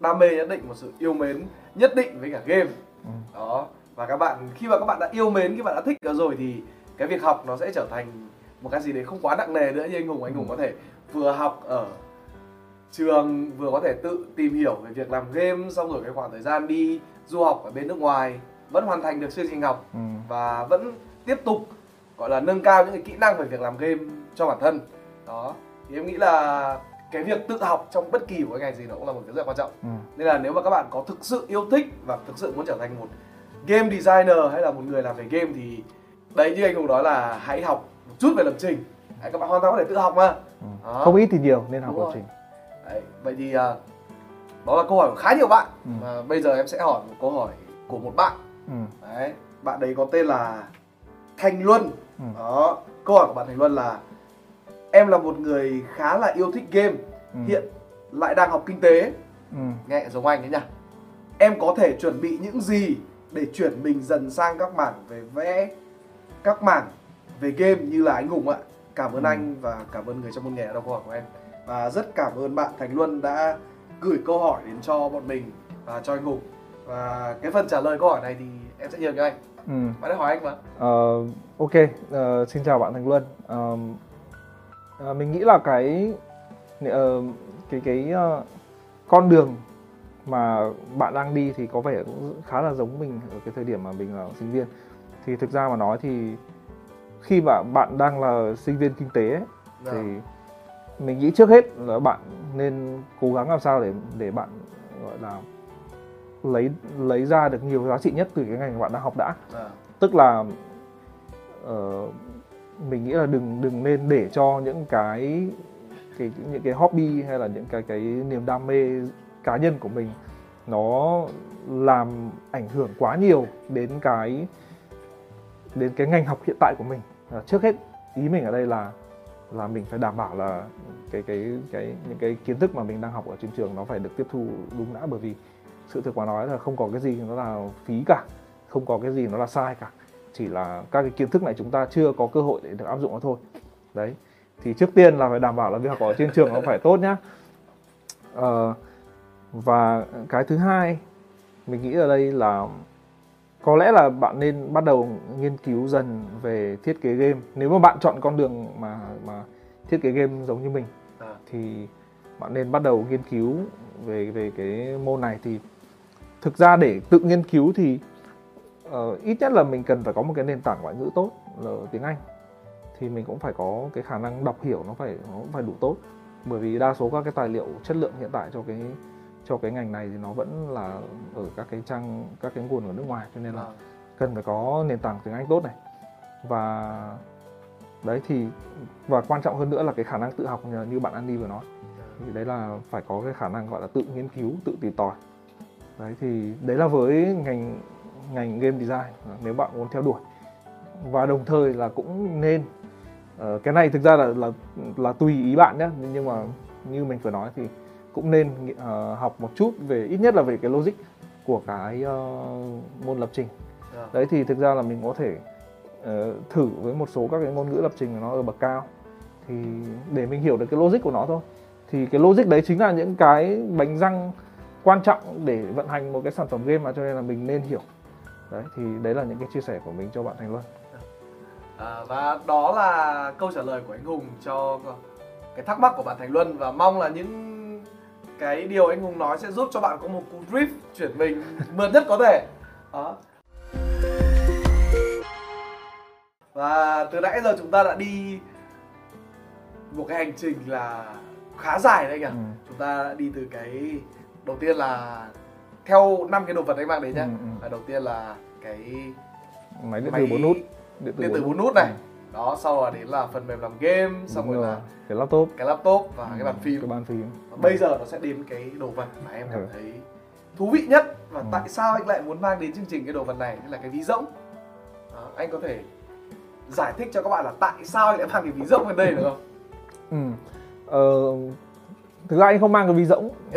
đam mê nhất định một sự yêu mến nhất định với cả game. Ừ. đó. Và các bạn khi mà các bạn đã yêu mến khi bạn đã thích nó rồi thì cái việc học nó sẽ trở thành một cái gì đấy không quá nặng nề nữa như anh Hùng anh Hùng có thể vừa học ở trường vừa có thể tự tìm hiểu về việc làm game xong rồi cái khoảng thời gian đi du học ở bên nước ngoài vẫn hoàn thành được chương trình học ừ. và vẫn tiếp tục gọi là nâng cao những cái kỹ năng về việc làm game cho bản thân. Đó. Thì em nghĩ là cái việc tự học trong bất kỳ một cái ngành gì nó cũng là một cái rất là quan trọng. Ừ. nên là nếu mà các bạn có thực sự yêu thích và thực sự muốn trở thành một game designer hay là một người làm về game thì đấy như anh hùng nói là hãy học một chút về lập trình đấy, các bạn hoàn toàn có thể tự học mà ừ. không ít thì nhiều nên học lập trình đấy, vậy thì uh, đó là câu hỏi của khá nhiều bạn ừ. và bây giờ em sẽ hỏi một câu hỏi của một bạn ừ. đấy bạn đấy có tên là thành luân ừ. đó câu hỏi của bạn thành luân là em là một người khá là yêu thích game ừ. hiện lại đang học kinh tế ừ. nghe giống anh đấy nhá em có thể chuẩn bị những gì để chuyển mình dần sang các mảng về vẽ các mảng về game như là anh hùng ạ. Cảm ơn ừ. anh và cảm ơn người trong môn nghề đã đọc câu hỏi của em. Và rất cảm ơn bạn thành luân đã gửi câu hỏi đến cho bọn mình và cho anh hùng. Và cái phần trả lời câu hỏi này thì em sẽ nhường cho anh. Ừ. bạn đã hỏi anh mà. Uh, ok. Uh, xin chào bạn thành luân. Uh, uh, mình nghĩ là cái uh, cái cái uh, con đường mà bạn đang đi thì có vẻ cũng khá là giống mình ở cái thời điểm mà mình là sinh viên. Thì thực ra mà nói thì khi mà bạn đang là sinh viên kinh tế ấy, dạ. thì mình nghĩ trước hết là bạn nên cố gắng làm sao để để bạn gọi là lấy lấy ra được nhiều giá trị nhất từ cái ngành bạn đang học đã à. tức là uh, mình nghĩ là đừng đừng nên để cho những cái cái những cái hobby hay là những cái cái niềm đam mê cá nhân của mình nó làm ảnh hưởng quá nhiều đến cái đến cái ngành học hiện tại của mình à, trước hết ý mình ở đây là là mình phải đảm bảo là cái cái cái những cái kiến thức mà mình đang học ở trên trường nó phải được tiếp thu đúng đã. Bởi vì sự thực mà nói là không có cái gì nó là phí cả không có cái gì nó là sai cả. Chỉ là các cái kiến thức này chúng ta chưa có cơ hội để được áp dụng nó thôi. Đấy. Thì trước tiên là phải đảm bảo là việc học ở trên trường nó phải tốt nhá. Uh, và cái thứ hai mình nghĩ ở đây là có lẽ là bạn nên bắt đầu nghiên cứu dần về thiết kế game. Nếu mà bạn chọn con đường mà mà thiết kế game giống như mình à. thì bạn nên bắt đầu nghiên cứu về về cái môn này. Thì thực ra để tự nghiên cứu thì uh, ít nhất là mình cần phải có một cái nền tảng ngoại ngữ tốt là tiếng Anh. Thì mình cũng phải có cái khả năng đọc hiểu nó phải nó cũng phải đủ tốt. Bởi vì đa số các cái tài liệu chất lượng hiện tại cho cái cho cái ngành này thì nó vẫn là ở các cái trang các cái nguồn ở nước ngoài cho nên là Vâng. cần phải có nền tảng tiếng Anh tốt này. Và đấy thì và quan trọng hơn nữa là cái khả năng tự học như, bạn Andy vừa nói. Thì đấy là phải có cái khả năng gọi là tự nghiên cứu tự tìm tòi. Đấy thì đấy là với ngành ngành game design nếu bạn muốn theo đuổi. Và đồng thời là cũng nên ờ, cái này thực ra là là là tùy ý bạn nhé nhưng mà như mình vừa nói thì cũng nên ờ, học một chút về ít nhất là về cái logic của cái ờ, môn lập trình. Vâng. đấy thì thực ra là mình có thể ờ, thử với một số các cái ngôn ngữ lập trình nó ở bậc cao. Thì để mình hiểu được cái logic của nó thôi. Thì cái logic đấy chính là những cái bánh răng quan trọng để vận hành một cái sản phẩm game mà cho nên là mình nên hiểu. Đấy thì đấy là những cái chia sẻ của mình cho bạn Thành Luân. À, và đó là câu trả lời của anh Hùng cho cái thắc mắc của bạn Thành Luân và mong là những cái điều anh Hùng nói sẽ giúp cho bạn có một cú drift chuyển mình mượt nhất có thể. Đó. Và từ nãy giờ chúng ta đã đi một cái hành trình là khá dài đấy anh ạ. Ừ. Chúng ta đã đi từ cái đầu tiên là theo năm cái đồ vật anh mang đến nhá. Ừ, ừ. Và đầu tiên là cái máy điện tử bốn nút điện điện tử bốn nút này đó sau là đến là phần mềm làm game xong rồi rồi. là cái laptop cái laptop và cái bàn phim cái bàn phim và bây giờ nó sẽ đến cái đồ vật mà em cảm Ừ. thấy thú vị nhất và Ừ. tại sao anh lại muốn mang đến chương trình cái đồ vật này là cái ví rỗng đó, anh có thể giải thích cho các bạn là tại sao anh lại mang cái ví rỗng lên đây được không ừ. ờ, thực ra anh không mang cái ví rỗng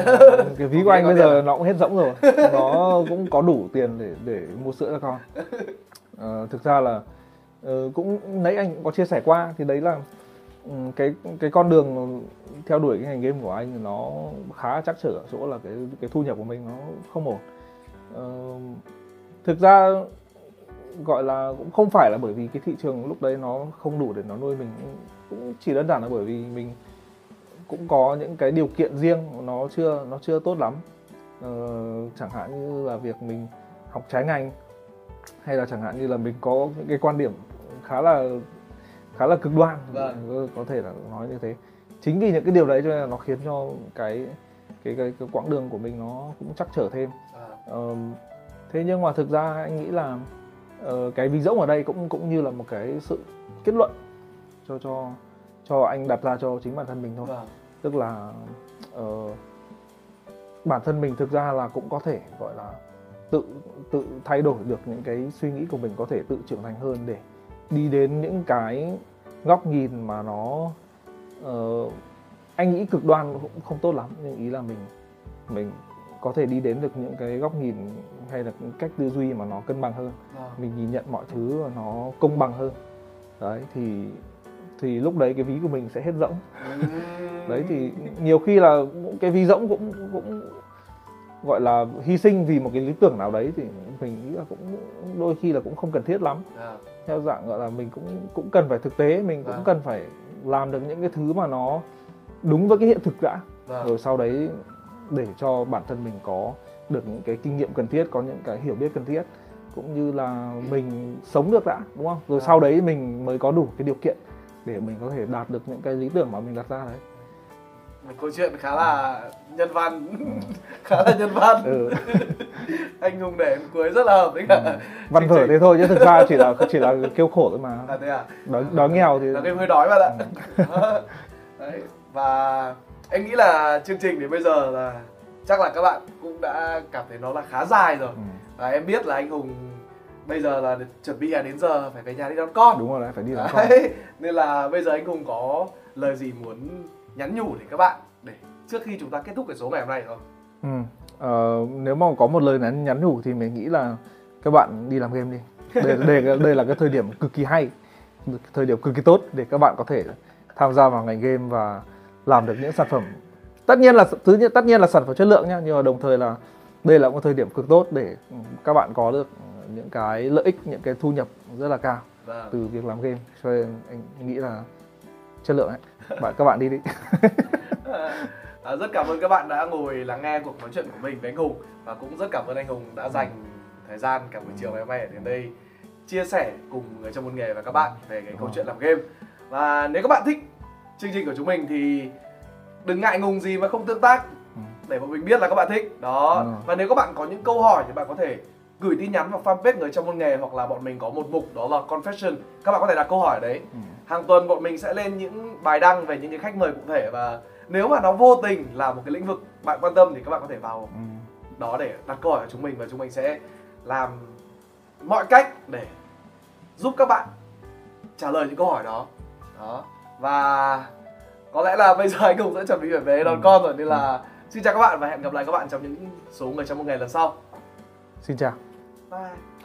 cái ví của anh bây giờ nó cũng hết rỗng rồi nó cũng có đủ tiền để để mua sữa cho con Ờ, thực ra là Ờ, cũng nãy anh cũng có chia sẻ qua thì đấy là ừ, cái cái con đường theo đuổi cái ngành game của anh nó khá chắc trở ở chỗ là cái cái thu nhập của mình nó không ổn. Ờ, thực ra gọi là cũng không phải là bởi vì cái thị trường lúc đấy nó không đủ để nó nuôi mình cũng chỉ đơn giản là bởi vì mình cũng có những cái điều kiện riêng nó chưa nó chưa tốt lắm. Ờ, chẳng hạn như là việc mình học trái ngành hay là chẳng hạn như là mình có những cái quan điểm khá là khá là cực đoan. Vâng. Có- thể là nói như thế. Chính vì những cái điều đấy cho nên là nó khiến cho cái cái cái, cái quãng đường của mình nó cũng chắc trở thêm. À, Ờm, thế nhưng mà thực ra anh nghĩ là ờ, cái ví rỗng ở đây cũng cũng như là một cái sự kết luận cho cho cho anh đặt ra cho chính bản thân mình thôi. Vâng. Tức là ờ, bản thân mình thực ra là cũng có thể gọi là tự tự thay đổi được những cái suy nghĩ của mình có thể tự trưởng thành hơn để đi đến những cái góc nhìn mà nó ờ, anh nghĩ cực đoan cũng không tốt lắm. Nhưng ý là mình mình có thể đi đến được những cái góc nhìn hay là cách tư duy mà nó cân bằng hơn. Vâng. Mình nhìn nhận mọi thứ và nó công bằng hơn. Đấy thì thì lúc đấy cái ví của mình sẽ hết rỗng. Đấy thì nhiều khi là cái ví rỗng cũng cũng gọi là hy sinh vì một cái lý tưởng nào đấy thì mình nghĩ là cũng đôi khi là cũng không cần thiết lắm. À, theo dạng gọi là mình cũng cũng cần phải thực tế mình cũng Vâng. cần phải làm được những cái thứ mà nó đúng với cái hiện thực đã. Vâng. Rồi sau đấy để cho bản thân mình có được những cái kinh nghiệm cần thiết có những cái hiểu biết cần thiết cũng như là mình sống được đã đúng không? Rồi Vâng. sau đấy mình mới có đủ cái điều kiện để mình có thể đạt được những cái lý tưởng mà mình đặt ra đấy câu chuyện khá là nhân văn. Khá là nhân văn. Ừ. anh hùng để cuối rất là hợp với cả văn chương vở trình. thế thôi chứ thực ra chỉ là chỉ là kêu khổ thôi mà. À thế à? Đói, đói nghèo thì là cái hơi đói bạn ạ. Đấy và em nghĩ là chương trình đến bây giờ là chắc là các bạn cũng đã cảm thấy nó là khá dài rồi. Ừ. và em biết là anh hùng bây giờ là chuẩn bị là đến giờ phải về nhà đi đón con. Đúng rồi đấy phải đi đón con. đấy nên là bây giờ anh hùng có lời gì muốn nhắn nhủ để các bạn để trước khi chúng ta kết thúc cái số ngày hôm nay không? Ừ. ờ, nếu mà có một lời nhắn nhắn nhủ thì mình nghĩ là các bạn đi làm game đi. Đây, đây, đây là cái thời điểm cực kỳ hay thời điểm cực kỳ tốt để các bạn có thể tham gia vào ngành game và làm được những sản phẩm. Tất nhiên là thứ nhất tất nhiên là sản phẩm chất lượng nhá nhưng mà đồng thời là đây là một thời điểm cực tốt để các bạn có được những cái lợi ích những cái thu nhập rất là cao vâng. từ việc làm game. Cho nên anh nghĩ là chất lượng ấy bạn các bạn đi đi. À, rất cảm ơn các bạn đã ngồi lắng nghe cuộc nói chuyện của mình với anh Hùng. Và cũng rất cảm ơn anh Hùng đã dành thời gian cả buổi chiều ngày hôm nay đến đây chia sẻ cùng người trong môn nghề và các bạn về cái câu chuyện làm game. Và nếu các bạn thích chương trình của chúng mình thì đừng ngại ngùng gì mà không tương tác để bọn mình biết là các bạn thích. Đó. Ừ. và nếu các bạn có những câu hỏi thì bạn có thể gửi tin nhắn vào fanpage người trong môn nghề hoặc là bọn mình có một mục đó là confession. Các bạn có thể đặt câu hỏi ở đấy. Ừ. hàng tuần bọn mình sẽ lên những bài đăng về những cái khách mời cụ thể và nếu mà nó vô tình là một cái lĩnh vực bạn quan tâm thì các bạn có thể vào Ừ. đó để đặt câu hỏi của chúng mình và chúng mình sẽ làm mọi cách để giúp các bạn trả lời những câu hỏi đó. Đó. Và có lẽ là bây giờ anh cũng sẽ chuẩn bị về đón Ừ. con rồi nên là xin chào các bạn và hẹn gặp lại các bạn trong những số người trong một ngày lần sau. Xin chào. Bye